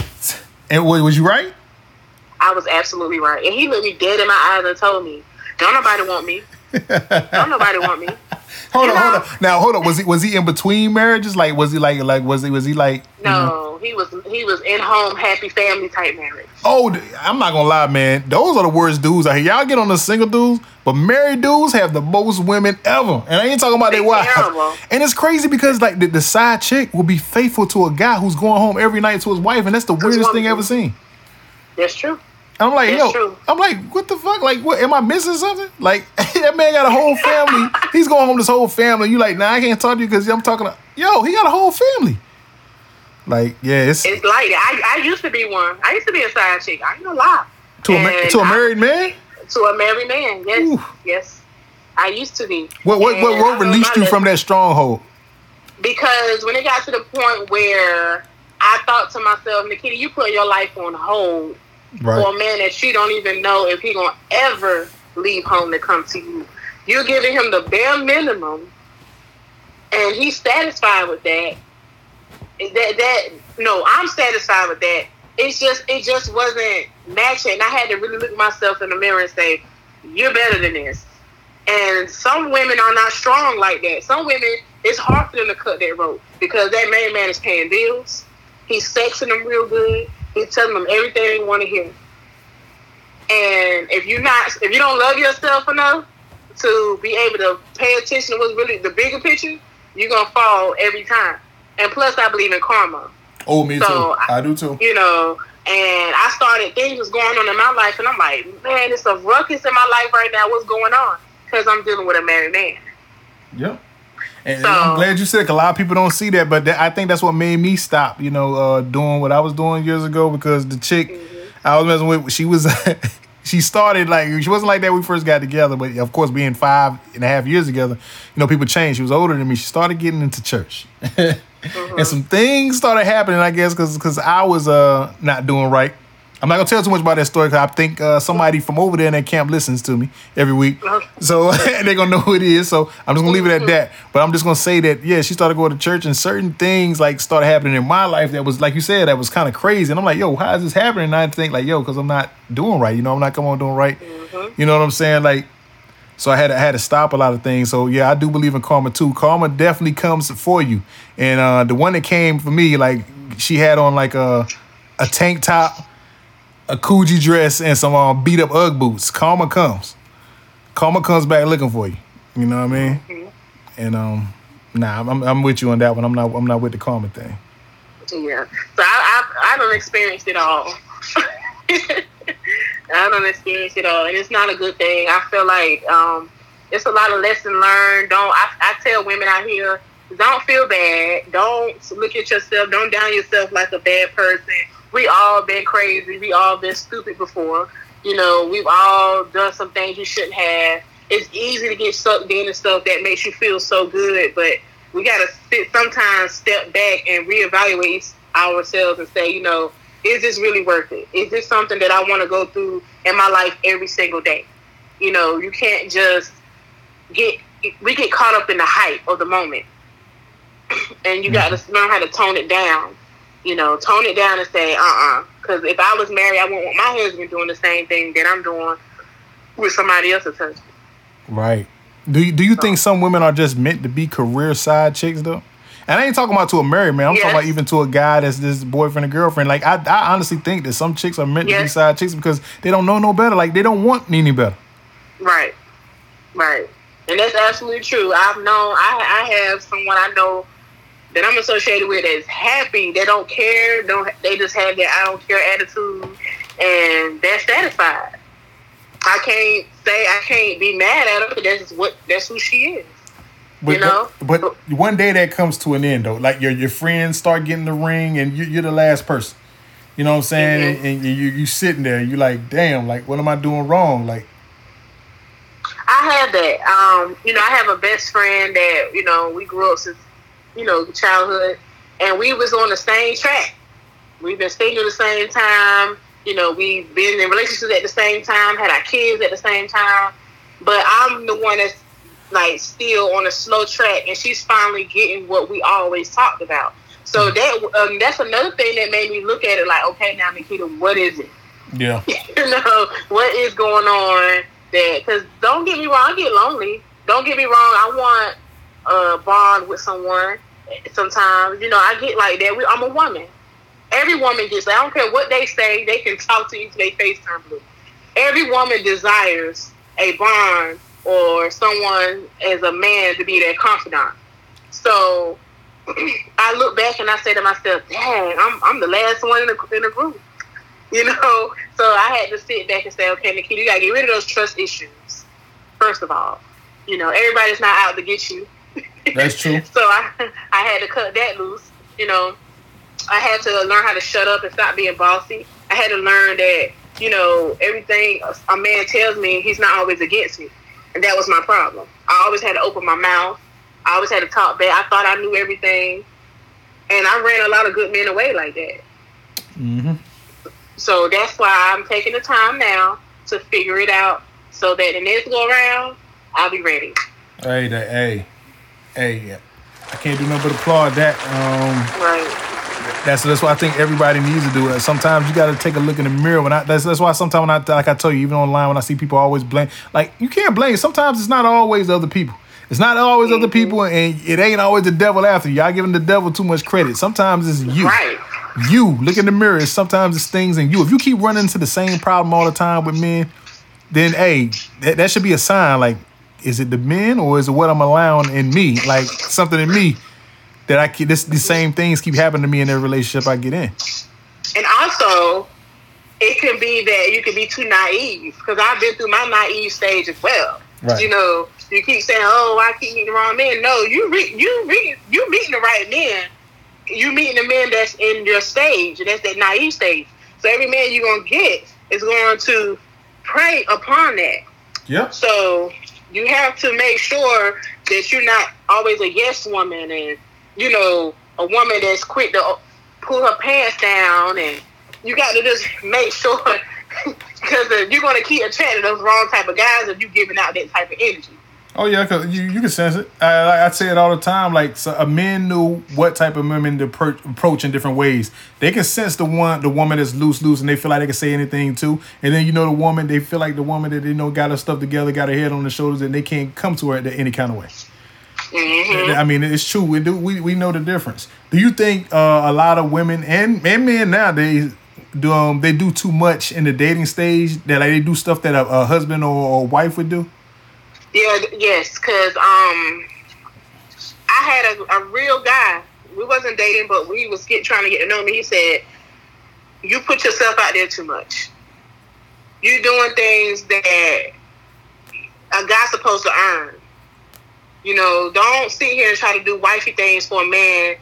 And wa- was you right? I was absolutely right. And he looked me dead in my eyes and told me, Don't nobody want me. Don't nobody want me. (laughs) Hold You on, hold on. Now, hold on. Was he was he in between marriages? Like, was he like like was he was he like? know- No, he was he was in home happy family type marriage. Oh, I'm not gonna lie, man. Those are the worst dudes out here. Y'all get on the single dudes, but married dudes have the most women ever. And I ain't talking about They their wives. And it's crazy because like the, the side chick will be faithful to a guy who's going home every night to his wife, and that's the weirdest thing I ever seen. That's true. I'm like, That's yo, true. I'm like, what the fuck? Like, what? Am I missing something? Like, (laughs) that man got a whole family. He's going home to his whole family. You like, nah, I can't talk to you because I'm talking to, yo, he got a whole family. Like, yeah, it's It's like I, I used to be one. I used to be a side chick. I ain't gonna lie. to a, ma- to a I- married man. to a married man. Yes, Ooh. yes. I used to be. What what what, what released you from that stronghold? Because when it got to the point where I thought to myself, Nakeda, you put your life on hold for a man that she don't even know if he gonna ever leave home to come to you. You're giving him the bare minimum, and he's satisfied with that. That that no, I'm satisfied with that. It's just it just wasn't matching. I had to really look myself in the mirror and say, "You're better than this." And some women are not strong like that. Some women, it's hard for them to cut that rope because that main man is paying bills. He's sexing them real good. He's telling them everything they want to hear. And if you're not, if you don't love yourself enough to be able to pay attention to what's really the bigger picture, you're gonna fall every time. And plus, I believe in karma Oh, me So, too. I do too. you know. And I started things was going on in my life, and I'm like, man, it's a ruckus in my life right now. What's going on? Because I'm dealing with a married man. Yep. And, So- I'm glad you said. a lot of people don't see that, but that, I think that's what made me stop. You know, uh, doing what I was doing years ago because the chick I was messing with, she was. (laughs) She started like she wasn't like that when we first got together, but of course, being five and a half years together, you know, people change. She was older than me. She started getting into church, (laughs) and some things started happening. I guess because I was uh not doing right. I'm not gonna tell too much about that story because I think uh, somebody from over there in that camp listens to me every week, so (laughs) they're gonna know who it is. So I'm just gonna leave it at that. But I'm just gonna say that yeah, she started going to church, and certain things like started happening in my life that was like you said that was kind of crazy. And I'm like, yo, how is this happening? And I think like, yo, because I'm not doing right. You know, I'm not coming on doing right. You know what I'm saying? Like, so I had to, I had to stop a lot of things. So yeah, I do believe in karma too. Karma definitely comes for you. And uh, the one that came for me, like she had on like a a tank top, a Coogi dress, and some uh, beat up UGG boots. Karma comes. Karma comes back looking for you. You know what I mean? And um, nah, I'm, I'm with you on that one. I'm not I'm not with the karma thing. Yeah. So I I, I don't experience it all. (laughs) I don't experience it all, and it's not a good thing. I feel like um, it's a lot of lesson learned. Don't I, I tell women out here, don't feel bad. Don't look at yourself. Don't down yourself like a bad person. We all been crazy. We all been stupid before. You know, we've all done some things you shouldn't have. It's easy to get sucked into stuff that makes you feel so good, but we gotta sit, sometimes step back and reevaluate ourselves and say, you know, is this really worth it? Is this something that I want to go through in my life every single day? You know, you can't just get we get caught up in the hype of the moment, (clears throat) and you got to mm-hmm. learn how to tone it down. You know, tone it down and say, uh, uh Because if I was married, I wouldn't want my husband doing the same thing that I'm doing with somebody else's husband. Right. Do you do you think some women are just meant to be career side chicks though? And I ain't talking about to a married man. I'm talking about even to a guy that's this boyfriend or girlfriend. Like I, I honestly think that some chicks are meant to be side chicks because they don't know no better. Like they don't want any better. Right, right, and that's absolutely true. I've known I I have someone I know that I'm associated with that's happy. They don't care. Don't they just have that I don't care attitude, and they're satisfied. I can't say I can't be mad at her. but That's what that's who she is. But, You know? but, but one day that comes to an end though. Like your your friends start getting the ring and you, you're the last person. You know what I'm saying? Mhm. And, and you you sitting there. You like, damn. Like what am I doing wrong? Like I have that. Um, you know, I have a best friend that you know we grew up since you know childhood, and we was on the same track. We've been single the same time. You know, we've been in relationships at the same time, had our kids at the same time. But I'm the one that's like still on a slow track, and she's finally getting what we always talked about. So that um, that's another thing that made me look at it like, okay, now Nakeda, what is it? yeah. (laughs) you know what is going on that because don't get me wrong i get lonely don't get me wrong i want a bond with someone sometimes you know i get like that we, i'm a woman Every woman gets. I don't care what they say. They can talk to you they face turn blue. Every woman desires a bond or someone as a man to be their confidant. So (clears throat) I look back and I say to myself, "Dang, I'm I'm the last one in the in the group." (laughs) You know, so I had to sit back and say, "Okay, Nakeda, you gotta get rid of those trust issues. First of all, you know, everybody's not out to get you. That's true. (laughs) so I I had to cut that loose. You know, I had to learn how to shut up and stop being bossy. I had to learn that you know everything a man tells me, he's not always against me, and that was my problem. I always had to open my mouth. I always had to talk back. I thought I knew everything, and I ran a lot of good men away like that. Mm-hmm. So that's why I'm taking the time now to figure it out, so that the next go around, I'll be ready. Hey, that, hey, hey, I can't do nothing but applaud that. Um, Right. That's that's why I think everybody needs to do it. Sometimes you got to take a look in the mirror. When I that's that's why sometimes when I like I tell you even online when I see people always blame like you can't blame. Sometimes it's not always other people. It's not always other people, and it ain't always the devil after you. Y'all giving the devil too much credit. Sometimes it's you. Right. You look in the mirror. Sometimes it's things in you. If you keep running into the same problem all the time with men, then hey, that, that should be a sign. Like, is it the men or is it what I'm allowing in me? Like something in me that I keep this the same things keep happening to me in every relationship I get in. And also, it can be that you can be too naive because I've been through my naive stage as well. Right. You know, you keep saying, "Oh, I keep meeting the wrong men." No, you re- you re- you meeting the right men. You meeting the men that's in your stage, and that's that naive stage. So every man you're gonna get is going to prey upon that. Yep. So you have to make sure that you're not always a yes woman and, you know, a woman that's quick to pull her pants down and you got to just make sure (laughs) because you're going to keep attracting those wrong type of guys if you're giving out that type of energy. Oh yeah, cause you, you can sense it. I, I say it all the time. Like so a man knew what type of women to per- approach in different ways. They can sense the one, the woman that's loose, loose, and they feel like they can say anything too. And then you know the woman, they feel like the woman that they know got her stuff together, got her head on the shoulders, and they can't come to her in any kind of way. I mean, it's true. We do. We, we know the difference. Do you think uh, a lot of women and, and men nowadays do um, they do too much in the dating stage? That like they do stuff that a, a husband or, or wife would do? Yeah, yes, because um, I had a, a real guy. We wasn't dating, but we was get trying to get to know me. He said, "You put yourself out there too much. You doing things that a guy's supposed to earn. You know, don't sit here and try to do wifey things for a man.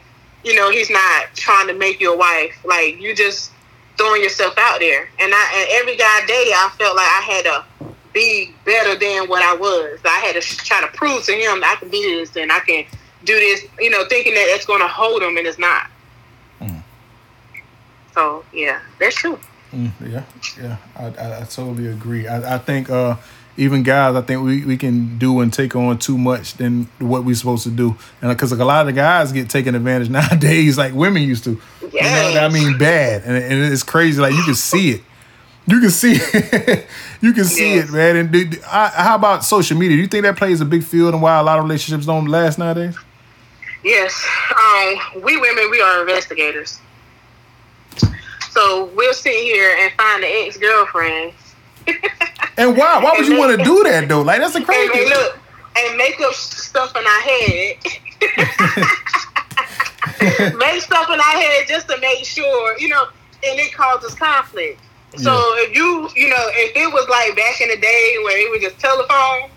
You know, he's not trying to make you a wife. Like you just throwing yourself out there. And I and every guy I dated, I felt like I had to be better than what I was. I had to try to prove to him that I can do this and I can do this. You know, thinking that it's going to hold him and it's not. So yeah, that's true. Mm, yeah, yeah, I, I, I totally agree. I, I think uh, even guys, I think we, we can do and take on too much than what we're supposed to do, and because like, a lot of the guys get taken advantage (laughs) nowadays, like women used to. You know, Yes. I mean, bad, and, and it's crazy. Like you can see it. You can see it. (laughs) you can see Yes. it, man. And do, I, how about social media? Do you think that plays a big field in why a lot of relationships don't last nowadays? Yes, um, we women, we are investigators. So we'll sit here and find the ex girlfriend (laughs) And why? Why would you want to do that though? Like that's and, crazy. and look and make up stuff in our head. (laughs) (laughs) make stuff in our head just to make sure, you know, and it causes conflict. So Yeah. if you, you know, if it was like back in the day where it was just telephones,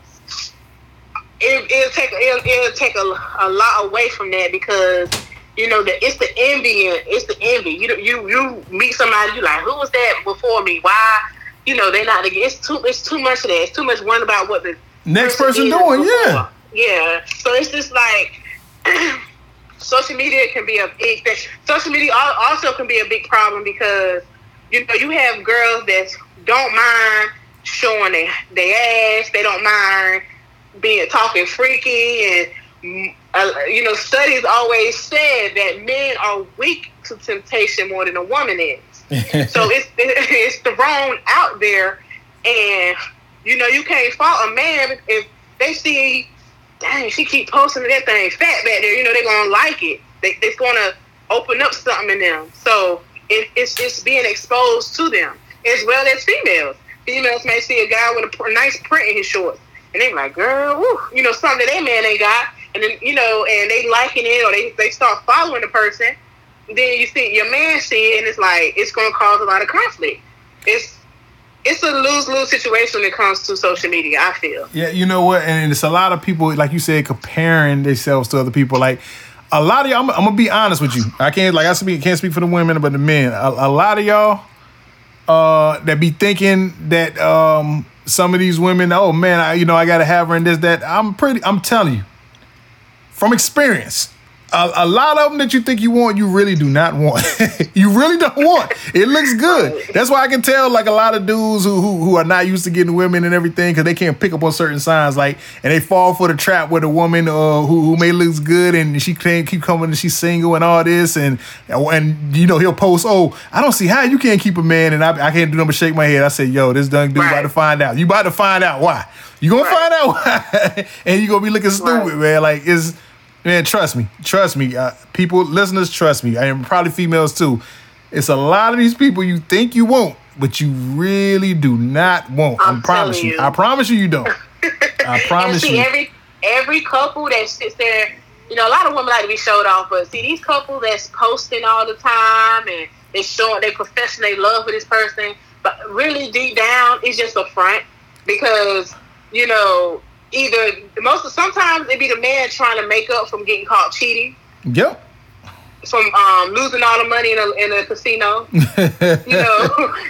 it, it'll take it'll, it'll take a, a lot away from that because you know that it's the envy and it's the envy. You you you meet somebody you like who was that before me? Why? You know they're not. It's too it's too much of that. It's too much worrying about what the Next person did doing, yeah. Yeah. So it's just like (clears throat) social media can be a big thing. Social media also can be a big problem because you know you have girls that don't mind showing their they ass. They don't mind being talking freaky and. mm, Uh, you know, studies always said that men are weak to temptation more than a woman is (laughs) so it's it's thrown out there, and you know you can't fault a man if they see, dang, she keep posting that thing fat back there. You know they're gonna like it. They, it's gonna open up something in them. So it, it's it's being exposed to them as well as females. Females may see a guy with a pr- nice print in his shorts, and they be like, "Girl, woo," you know, something that they man ain't got, and then you know, and they liking it or they they start following the person. Then you see your man see it, and it's like it's going to cause a lot of conflict. It's it's a lose lose situation when it comes to social media. I feel. Yeah, you know what? And it's a lot of people, like you said, comparing themselves to other people. Like a lot of y'all, I'm, I'm gonna be honest with you. I can't like I speak, can't speak for the women, but the men. A, a lot of y'all uh, that be thinking that um, some of these women, oh man, I, you know, I gotta have her and this that. I'm pretty. I'm telling you, from experience, a, a, lot of them that you think you want, you really do not want. (laughs) you really don't want. It looks good. That's why I can tell like a lot of dudes who who, who are not used to getting women and everything because they can't pick up on certain signs. Like and they fall for the trap with a woman uh, who who may looks good and she can't keep coming and she's single and all this and and you know he'll post oh I don't see how you can't keep a man and I, I can't do nothing but shake my head. I say yo this dumb dude right. about to find out. You about to find out why. You gonna right. find out why (laughs) and you gonna be looking stupid right. man. Like it's Man, trust me, trust me. Uh, people, listeners, trust me. I am probably females too. It's a lot of these people you think you won't, but you really do not want. I'm I promise you. you. I promise you, you don't. I (laughs) promise see, you. Every every couple that sits there, you know, a lot of women like to be showed off, but see these couples that's posting all the time and they showing they professing they love for this person, but really deep down it's just a front because you know either most of sometimes it be the man trying to make up from getting caught cheating. Yep. From um, losing all the money in a, in a casino, (laughs) you know, (laughs) it,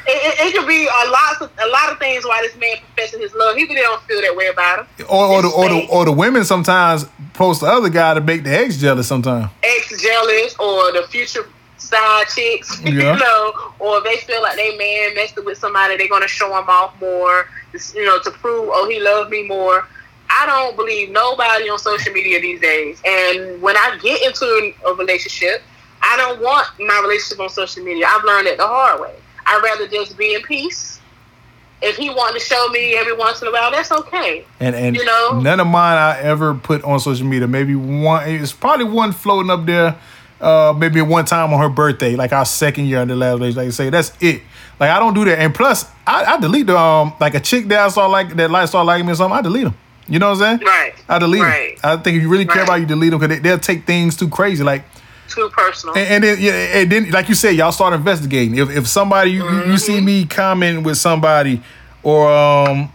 it, it, could be a lot of a lot of things why this man professing his love. He really don't feel that way about him. Or, or the, or the or the women sometimes post the other guy to make the ex jealous. Sometimes ex jealous or the future side chicks, (laughs) yeah. you know, or they feel like they man messed with somebody, they're gonna show him off more, you know, to prove oh he loved me more. I don't believe nobody on social media these days. And when I get into a relationship, I don't want my relationship on social media. I've learned it the hard way. I'd rather just be in peace. If he wanted to show me every once in a while, that's okay. And and you know, none of mine I ever put on social media. Maybe one. It's probably one floating up there. Uh, maybe one time on her birthday, like our second year on the last day. Like I say, that's it. Like I don't do that. And plus, I, I delete the um like a chick that I saw like that like start liking me or something. I delete them. You know what I'm saying? Right. I delete right. them. I think if you really care right. about you, delete them because they, will take things too crazy. Like too personal. And, and, then, yeah, and then, like you said, y'all start investigating. If if somebody you, mm-hmm. you see mm-hmm. me comment with somebody or um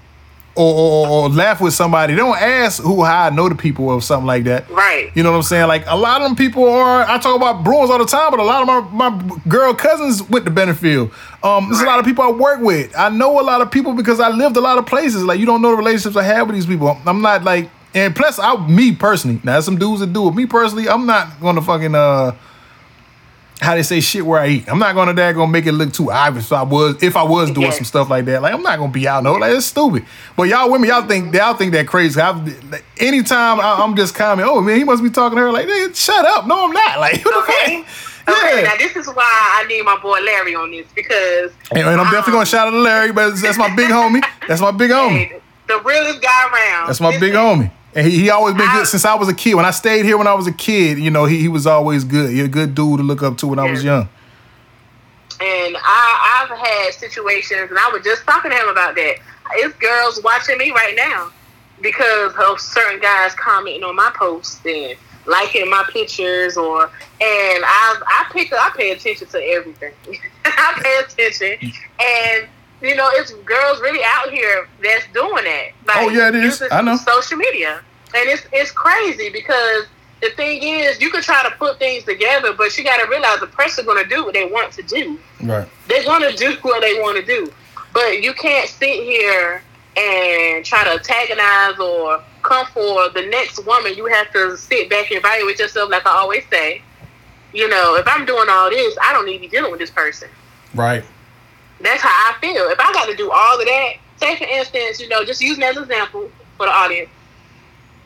or, or, or, laugh with somebody. They don't ask who how I know the people or something like that. Right. You know what I'm saying? Like a lot of them people are. I talk about Bruins all the time, but a lot of my my girl cousins went to Beddingfield. Um, there's right. a lot of people I work with. I know a lot of people because I lived a lot of places. Like you don't know the relationships I have with these people. I'm not like. And plus, I me personally, now some dudes that do it. Me personally, I'm not gonna fucking uh how they say shit where I eat. I'm not gonna that gonna make it look too obvious. If I was if I was doing some stuff like that, like I'm not gonna be out no like it's stupid. But y'all women, y'all think y'all think that crazy. I've, like, anytime I, am just commenting, oh man, he must be talking to her like, shut up. No, I'm not. Like, okay. Okay, now this is why I need my boy Larry on this because and, and I'm um, definitely gonna shout out to Larry, but that's my big homie. That's my big homie. (laughs) The realest guy around. That's my big homie. And he, he always been I, good since I was a kid. When I stayed here when I was a kid, you know, he, he was always good. He a good dude to look up to when yeah. I was young. And I, I've had situations, and I was just talking to him about that. It's girls watching me right now because of certain guys commenting on my posts and liking my pictures, or and I I pick I pay attention to everything. (laughs) I pay attention, mm. and you know, it's girls really out here that's doing that. Like, oh yeah, it is. I know. Social media, and it's it's crazy because the thing is, you can try to put things together, but you got to realize the person's going to do what they want to do. Right. They're going to do (laughs) what they want to do, but you can't sit here and try to antagonize or come for the next woman. You have to sit back and evaluate yourself, like I always say. You know, if I'm doing all this, I don't need to be dealing with this person. Right. That's how I feel. If I got to do all of that, say for instance, you know, just using as an example for the audience,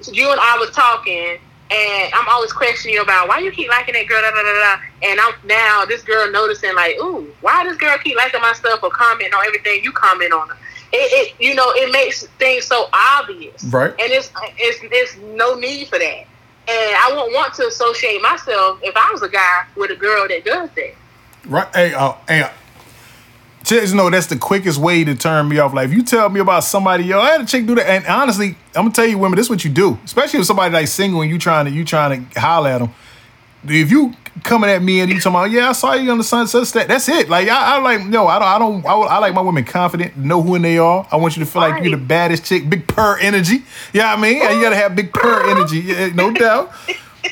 so you and I was talking, and I'm always questioning you about why you keep liking that girl, da da da da. And I'm now this girl noticing like, ooh, why does girl keep liking my stuff or commenting on everything you comment on? Her? It, it, you know, it makes things so obvious, right? And it's it's it's no need for that. And I won't want to associate myself if I was a guy with a girl that does that. Right? Hey, uh, hey. Chicks know that's the quickest way to turn me off. Like if you tell me about somebody, yo, I had a chick do that. And honestly, I'm gonna tell you, women, this is what you do. Especially if somebody like single and you trying to you trying to holler at them. If you coming at me and you talking about, yeah, I saw you on the sunset stat. That's it. Like I, I like no, I don't, I don't, I, I like my women confident, know who they are. I want you to feel like you're the baddest chick, big purr energy. Yeah, I mean, you gotta have big purr energy, yeah, no doubt.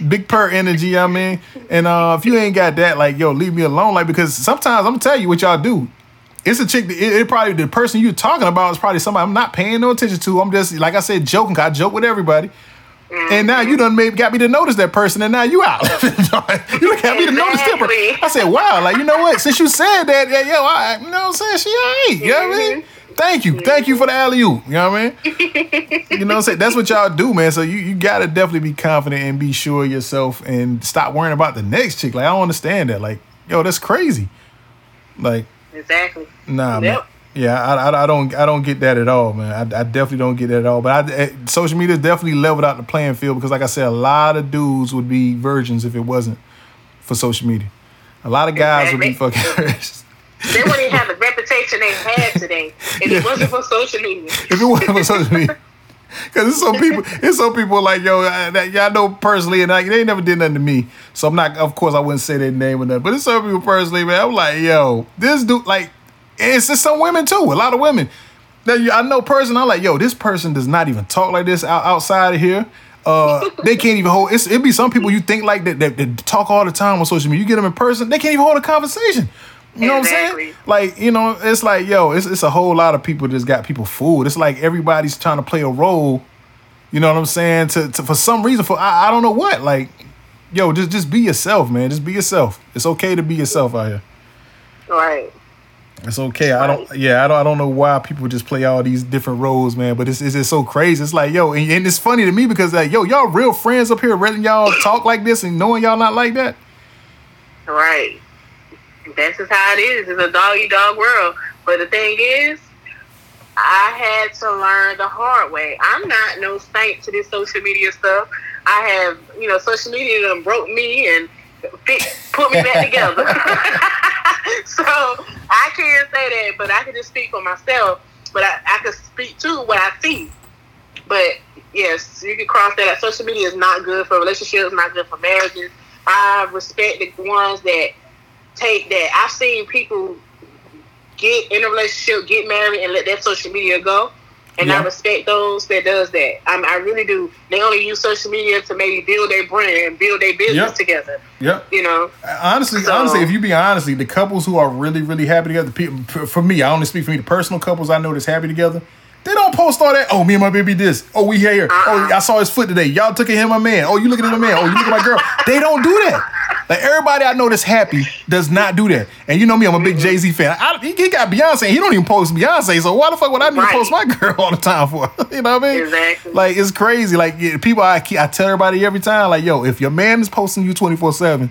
Big purr energy, I mean, and uh, if you ain't got that, like, yo, leave me alone. Like, because sometimes I'm gonna tell you what y'all do. It's a chick. That, it, it probably the person you're talking about is probably somebody I'm not paying no attention to. I'm just like I said, joking. I joke with everybody. And now you done maybe got me to notice that person, and now you out. (laughs) you got me to notice that person. I said, wow, like you know what? Since you said that, yeah, yo, I, you know what I'm saying? She alright. You know what I mean? Mm-hmm. Thank you, thank you for the alley oop. You know what I mean? (laughs) you know what I'm saying? That's what y'all do, man. So you you gotta definitely be confident and be sure of yourself and stop worrying about the next chick. Like I don't understand that. Like yo, that's crazy. Like Exactly. Nah, man. Yeah, I, I, I don't I don't get that at all, man. I, I definitely don't get that at all. But I, eh, social media definitely leveled out the playing field because, like I said, a lot of dudes would be virgins if it wasn't for social media. A lot of guys would be fucking. (laughs) Virgins. They wouldn't have the reputation they had today if it (laughs) wasn't for social media. if it wasn't for social media. (laughs) Cause it's some people, (laughs) it's some people like yo, I, that y'all know personally, and they never did nothing to me. So I'm not, of course, I wouldn't say their name or nothing. But it's some people personally, man. I'm like, yo, this dude, like, it's just some women too. A lot of women. That you- I know person. I'm like, yo, this person does not even talk like this out, outside of here. Uh, they can't even hold. It's, it be some people you think like that, that that talk all the time on social media. You get them in person, they can't even hold a conversation. You know what I'm saying? Like, you know, it's like, yo, it's, it's a whole lot of people that's got people fooled. It's like everybody's trying to play a role, you know what I'm saying? To, to for some reason, for I, I don't know what. Like, yo, just just be yourself, man. Just be yourself. It's okay to be yourself out here. Right. It's okay. I don't. Yeah, I don't. I don't know why people just play all these different roles, man. But it's it's just so crazy. It's like, yo, and, and it's funny to me because like, yo, y'all real friends up here, letting y'all talk like this and knowing y'all not like that. Right. That's just how it is. It's a dog dog world. But the thing is, I had to learn the hard way. I'm not no saint to this social media stuff. I have, you know, social media done broke me and put me back together. (laughs) so I can't say that, but I can just speak for myself. But I, I can speak to what I see. But yes, you can cross that. Social media is not good for relationships, not good for marriages. I respect the ones that take that. I've seen people get in a relationship, get married, and let that social media go. And Yeah. I respect those that does that. I, I really do. They only use social media to maybe build their brand, and build their business Yep. together. Yep. You know, Honestly, So- honestly, if you be honestly, the couples who are really, really happy together, people, for me, I only speak for me. The personal couples I know that's happy together, they don't post all that. Oh, me and my baby this. Oh, we here. Oh, uh-uh. I saw his foot today. Y'all took at him, my man. Oh, you looking at the man. Oh, you looking at my girl. They don't do that. Like everybody I know that's happy does not do that. And you know me, I'm a big mm-hmm. Jay Z fan. I, he, he got Beyonce. He don't even post Beyonce. So why the fuck would I need Right. to post my girl all the time for? (laughs) you know what I mean? Exactly. Like it's crazy. Like yeah, people, I I tell everybody every time, like yo, if your man is posting you 24 seven.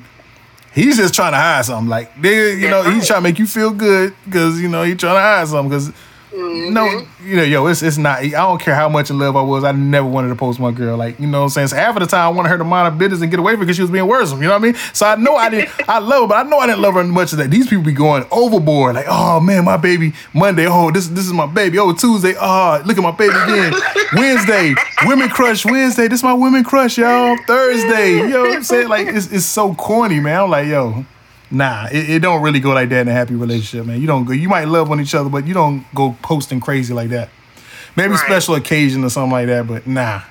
He's just trying to hide something. Like, they, you know, he's trying to make you feel good because you know he's trying to hide something. Because Mm-hmm. no, you know, yo, it's it's not. I don't care how much in love I was. I never wanted to post my girl. Like, you know, what I'm saying. So half of the time, I wanted her to mind her business and get away from it because she was being worrisome. You know what I mean? So I know I didn't. (laughs) I love her, but I know I didn't love her much of that. These people be going overboard. Like, oh man, my baby. Monday, oh this this is my baby. Oh Tuesday, oh look at my baby again. (laughs) Wednesday, women crush Wednesday. This is my women crush, y'all. Thursday, you know what I'm saying? Like, it's it's so corny, man. I'm like, yo. Nah, it, it don't really go like that in a happy relationship, man. You don't go. You might love on each other, but you don't go posting crazy like that. Maybe Right. special occasion or something like that, but nah.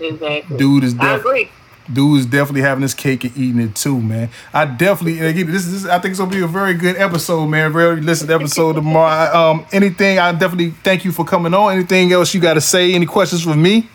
exactly. Dude is I def- agree. dude is definitely having his cake and eating it too, man. I definitely and again, this is I think it's gonna be a very good episode, man. Very listened episode (laughs) tomorrow. Um, anything I definitely thank you for coming on. Anything else you got to say? Any questions for me?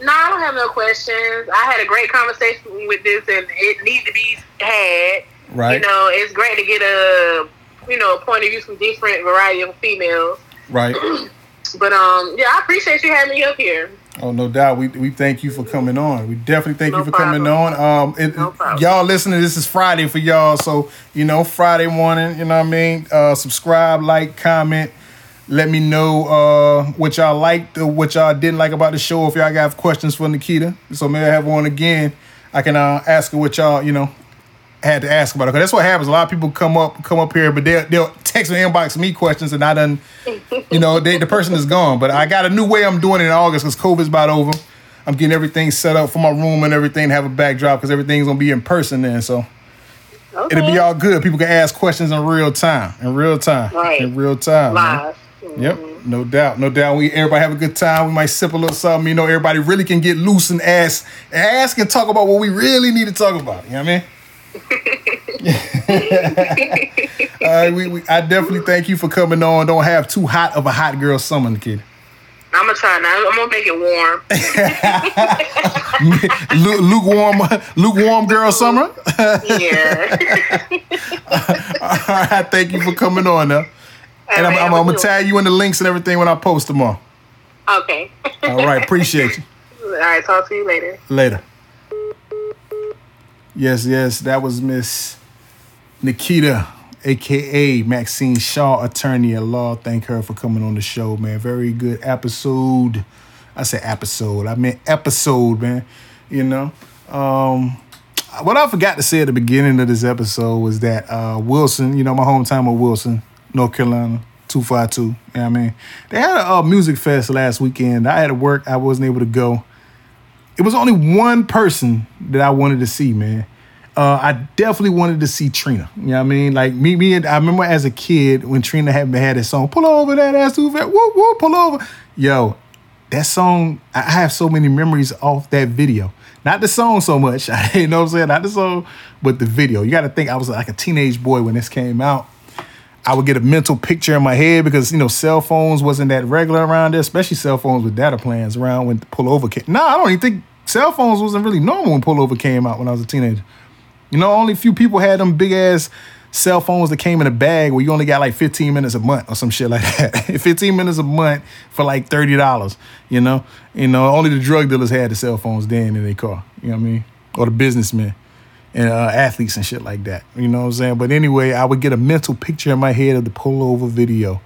No, I don't have no questions. I had a great conversation with this, and it needs to be had. Right. You know, it's great to get a you know point of view from different variety of females. Right. (clears throat) But um, yeah, I appreciate you having me up here. Oh, no doubt. We we thank you for coming on. We definitely thank No you for coming on. Um, it, No y'all listening. This is Friday for y'all, so you know Friday morning. You know what I mean. Uh, subscribe, like, comment. Let me know uh, what y'all liked or what y'all didn't like about the show. If y'all got questions for Nakeda, so maybe I have one again. I can uh, ask her what y'all you know had to ask about it. Cause that's what happens. A lot of people come up come up here, but they'll they'll text and inbox me questions, and I done, you know, they, the person is gone. But I got a new way I'm doing it in August because COVID's about over. I'm getting everything set up for my room and everything to have a backdrop because everything's gonna be in person then. So Okay. it'll be all good. People can ask questions in real time. In real time. Right. In real time. man. Live. Yep, no doubt, no doubt. We everybody have a good time. We might sip a little something. You know, everybody really can get loose and ask, ask and talk about what we really need to talk about. You know what I mean? (laughs) Right, we, we, I definitely thank you for coming on. Don't have too hot of a hot girl summer, kid. I'm gonna try now. I'm gonna make it warm. (laughs) Lu- lukewarm, lukewarm girl summer. yeah. (laughs) All right, thank you for coming on. Now. And I'm, I'm, I'ma I'm gonna tag you in the links and everything when I post tomorrow. Okay. All right, appreciate you. (laughs) All right. Talk to you later. Later. Yes, yes, that was Miss Nakeda, aka Maxine Shaw, attorney at law. Thank her for coming on the show, man. Very good episode. I said episode. I meant episode, man. You know. Um what I forgot to say at the beginning of this episode was that uh Wilson, you know, my hometown of Wilson, North Carolina, 252. You know what I mean? They had a uh, music fest last weekend. I had to work, I wasn't able to go it was only one person that I wanted to see, man. Uh, I definitely wanted to see Trina. You know what I mean? Like me, me and I remember as a kid when Trina had had that song, "Pull over that ass too fat," whoop whoop, pull over. Yo, that song, I have so many memories off that video. Not the song so much, I (laughs) you know what I'm saying? Not the song, but the video. You got to think I was like a teenage boy when this came out. I would get a mental picture in my head because you know cell phones wasn't that regular around there, especially cell phones with data plans around when pullover came. No, I don't even think cell phones wasn't really normal when pullover came out when I was a teenager. You know, only a few people had them big ass cell phones that came in a bag where you only got like 15 minutes a month or some shit like that. (laughs) 15 minutes a month for like $30, you know? You know, only the drug dealers had the cell phones then in their car, you know what I mean? Or the businessmen and uh, athletes and shit like that. You know what I'm saying? But anyway, I would get a mental picture in my head of the pullover video.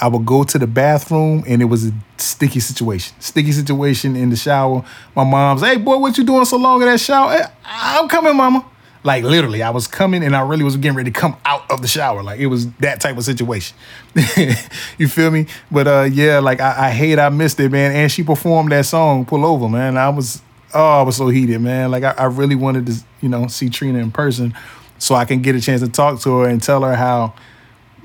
I would go to the bathroom and it was a sticky situation. Sticky situation in the shower. My mom's, hey boy, what you doing so long in that shower? "Eh, I'm coming, mama. Like literally, I was coming and I really was getting ready to come out of the shower. Like it was that type of situation. (laughs) you feel me? But uh yeah, like I, I hate I missed it, man. And she performed that song, Pull Over, man. I was oh, I was so heated, man. Like I, I really wanted to, you know, see Trina in person so I can get a chance to talk to her and tell her how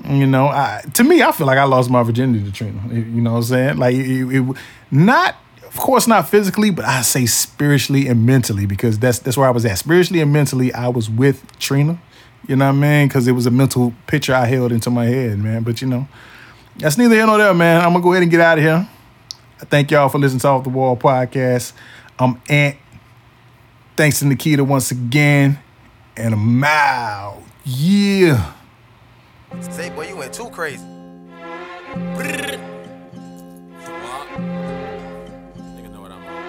you know, I, to me, I feel like I lost my virginity to Trina. You know what I'm saying? Like, it, it, not, of course, not physically, but I say spiritually and mentally because that's that's where I was at. Spiritually and mentally, I was with Trina. You know what I mean? Because it was a mental picture I held into my head, man. But you know, that's neither here nor there, man. I'm gonna go ahead and get out of here. I thank y'all for listening to Off the Wall podcast. I'm Ant. Thanks to Nakeda once again, and I'm out. Yeah. Say, boy, you went too crazy. Nigga know what I'm on.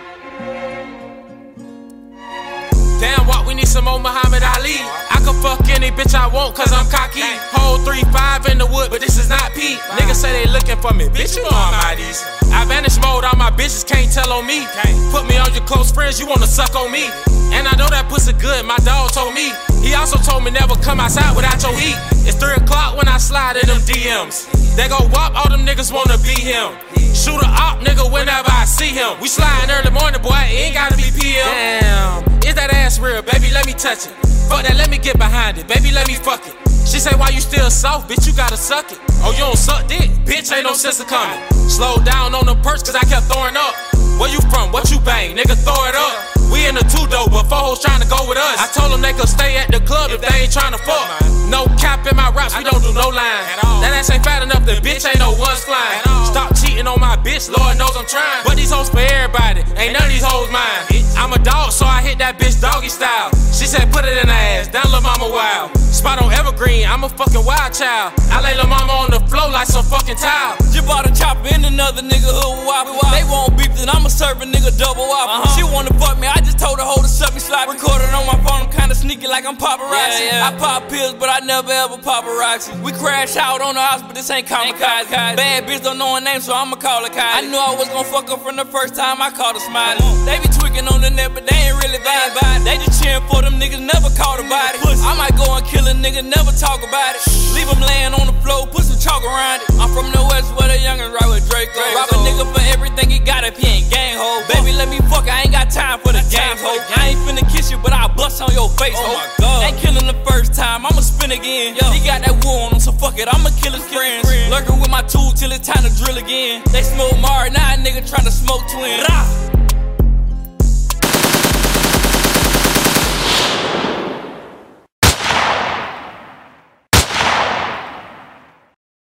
Damn, what we need some more Muhammad Ali. I can fuck any bitch I want, cause I'm cocky. Hold 3-5 in the wood, but this is not Pete. Niggas say they looking for me, bitch, you know I'm these. I vanish mode, all my bitches can't tell on me. Put me on your close friends, you wanna suck on me. And I know that pussy good, my dog told me. He also told me never come outside without your heat. It's 3 o'clock when I slide in them DMs. They go wop, all them niggas wanna be him. Shoot a op nigga whenever I see him. We sliding early morning, boy, it ain't gotta be PM. Damn, is that ass real? Baby, let me touch it. Fuck that, let me get behind it. Baby, let me fuck it. She say, why you still soft, bitch? You gotta suck it. Oh, you don't suck dick? Bitch, ain't no sense of coming. Slow down on the purse, cause I kept throwing up. Where you from? What you bang? Nigga, throw it up. We in the two though, but four hoes trying to go with us. I told them they could stay at the club if they ain't trying to fuck. No cap in my raps, we don't do no line. That ass ain't fat enough, the bitch ain't no one's flying. Stop cheating on my bitch, Lord knows I'm trying. But these hoes for everybody, ain't none of these hoes mine. I'm a dog, so I hit that bitch doggy style. She said, put it in her ass, down little mama wild. Spot on Evergreen, I'm a fucking wild child. I lay the mama on the floor like some fucking tile. Just bought a chopper in another nigga hood wop. They won't beef, then I'ma serve a nigga double wop. Uh-huh. She wanna fuck me, I just told her hold the suck me slap. Recorded on my phone, I'm kinda sneaky like I'm paparazzi. Yeah, yeah. I pop pills, but I never ever paparazzi. We crash out on the house, but this ain't kamikaze. Bad bitch don't know her name, so I'ma call her Kylie. I knew I was gonna fuck her from the first time I called her smiley. They be tweaking on the net, but they ain't really bad about. They just cheering for them niggas, never caught about it. I might go and kill a nigga, never talk about it. Leave him laying on the floor, put some chalk around it. I'm from the west where the youngins ride with Draco. Rob a nigga for everything he got if he ain't gang ho. Baby, let me fuck, I ain't got time for the game ho. I ain't finna kiss you, but I'll bust on your face oh ho. Oh my God. Ain't killing the first time, I'ma spin again. Yo. He got that war on him, so fuck it, I'ma kill his friends. Lurking with my tool till it's time to drill again. They smoke Mar, now a nigga tryna smoke twin. Rah.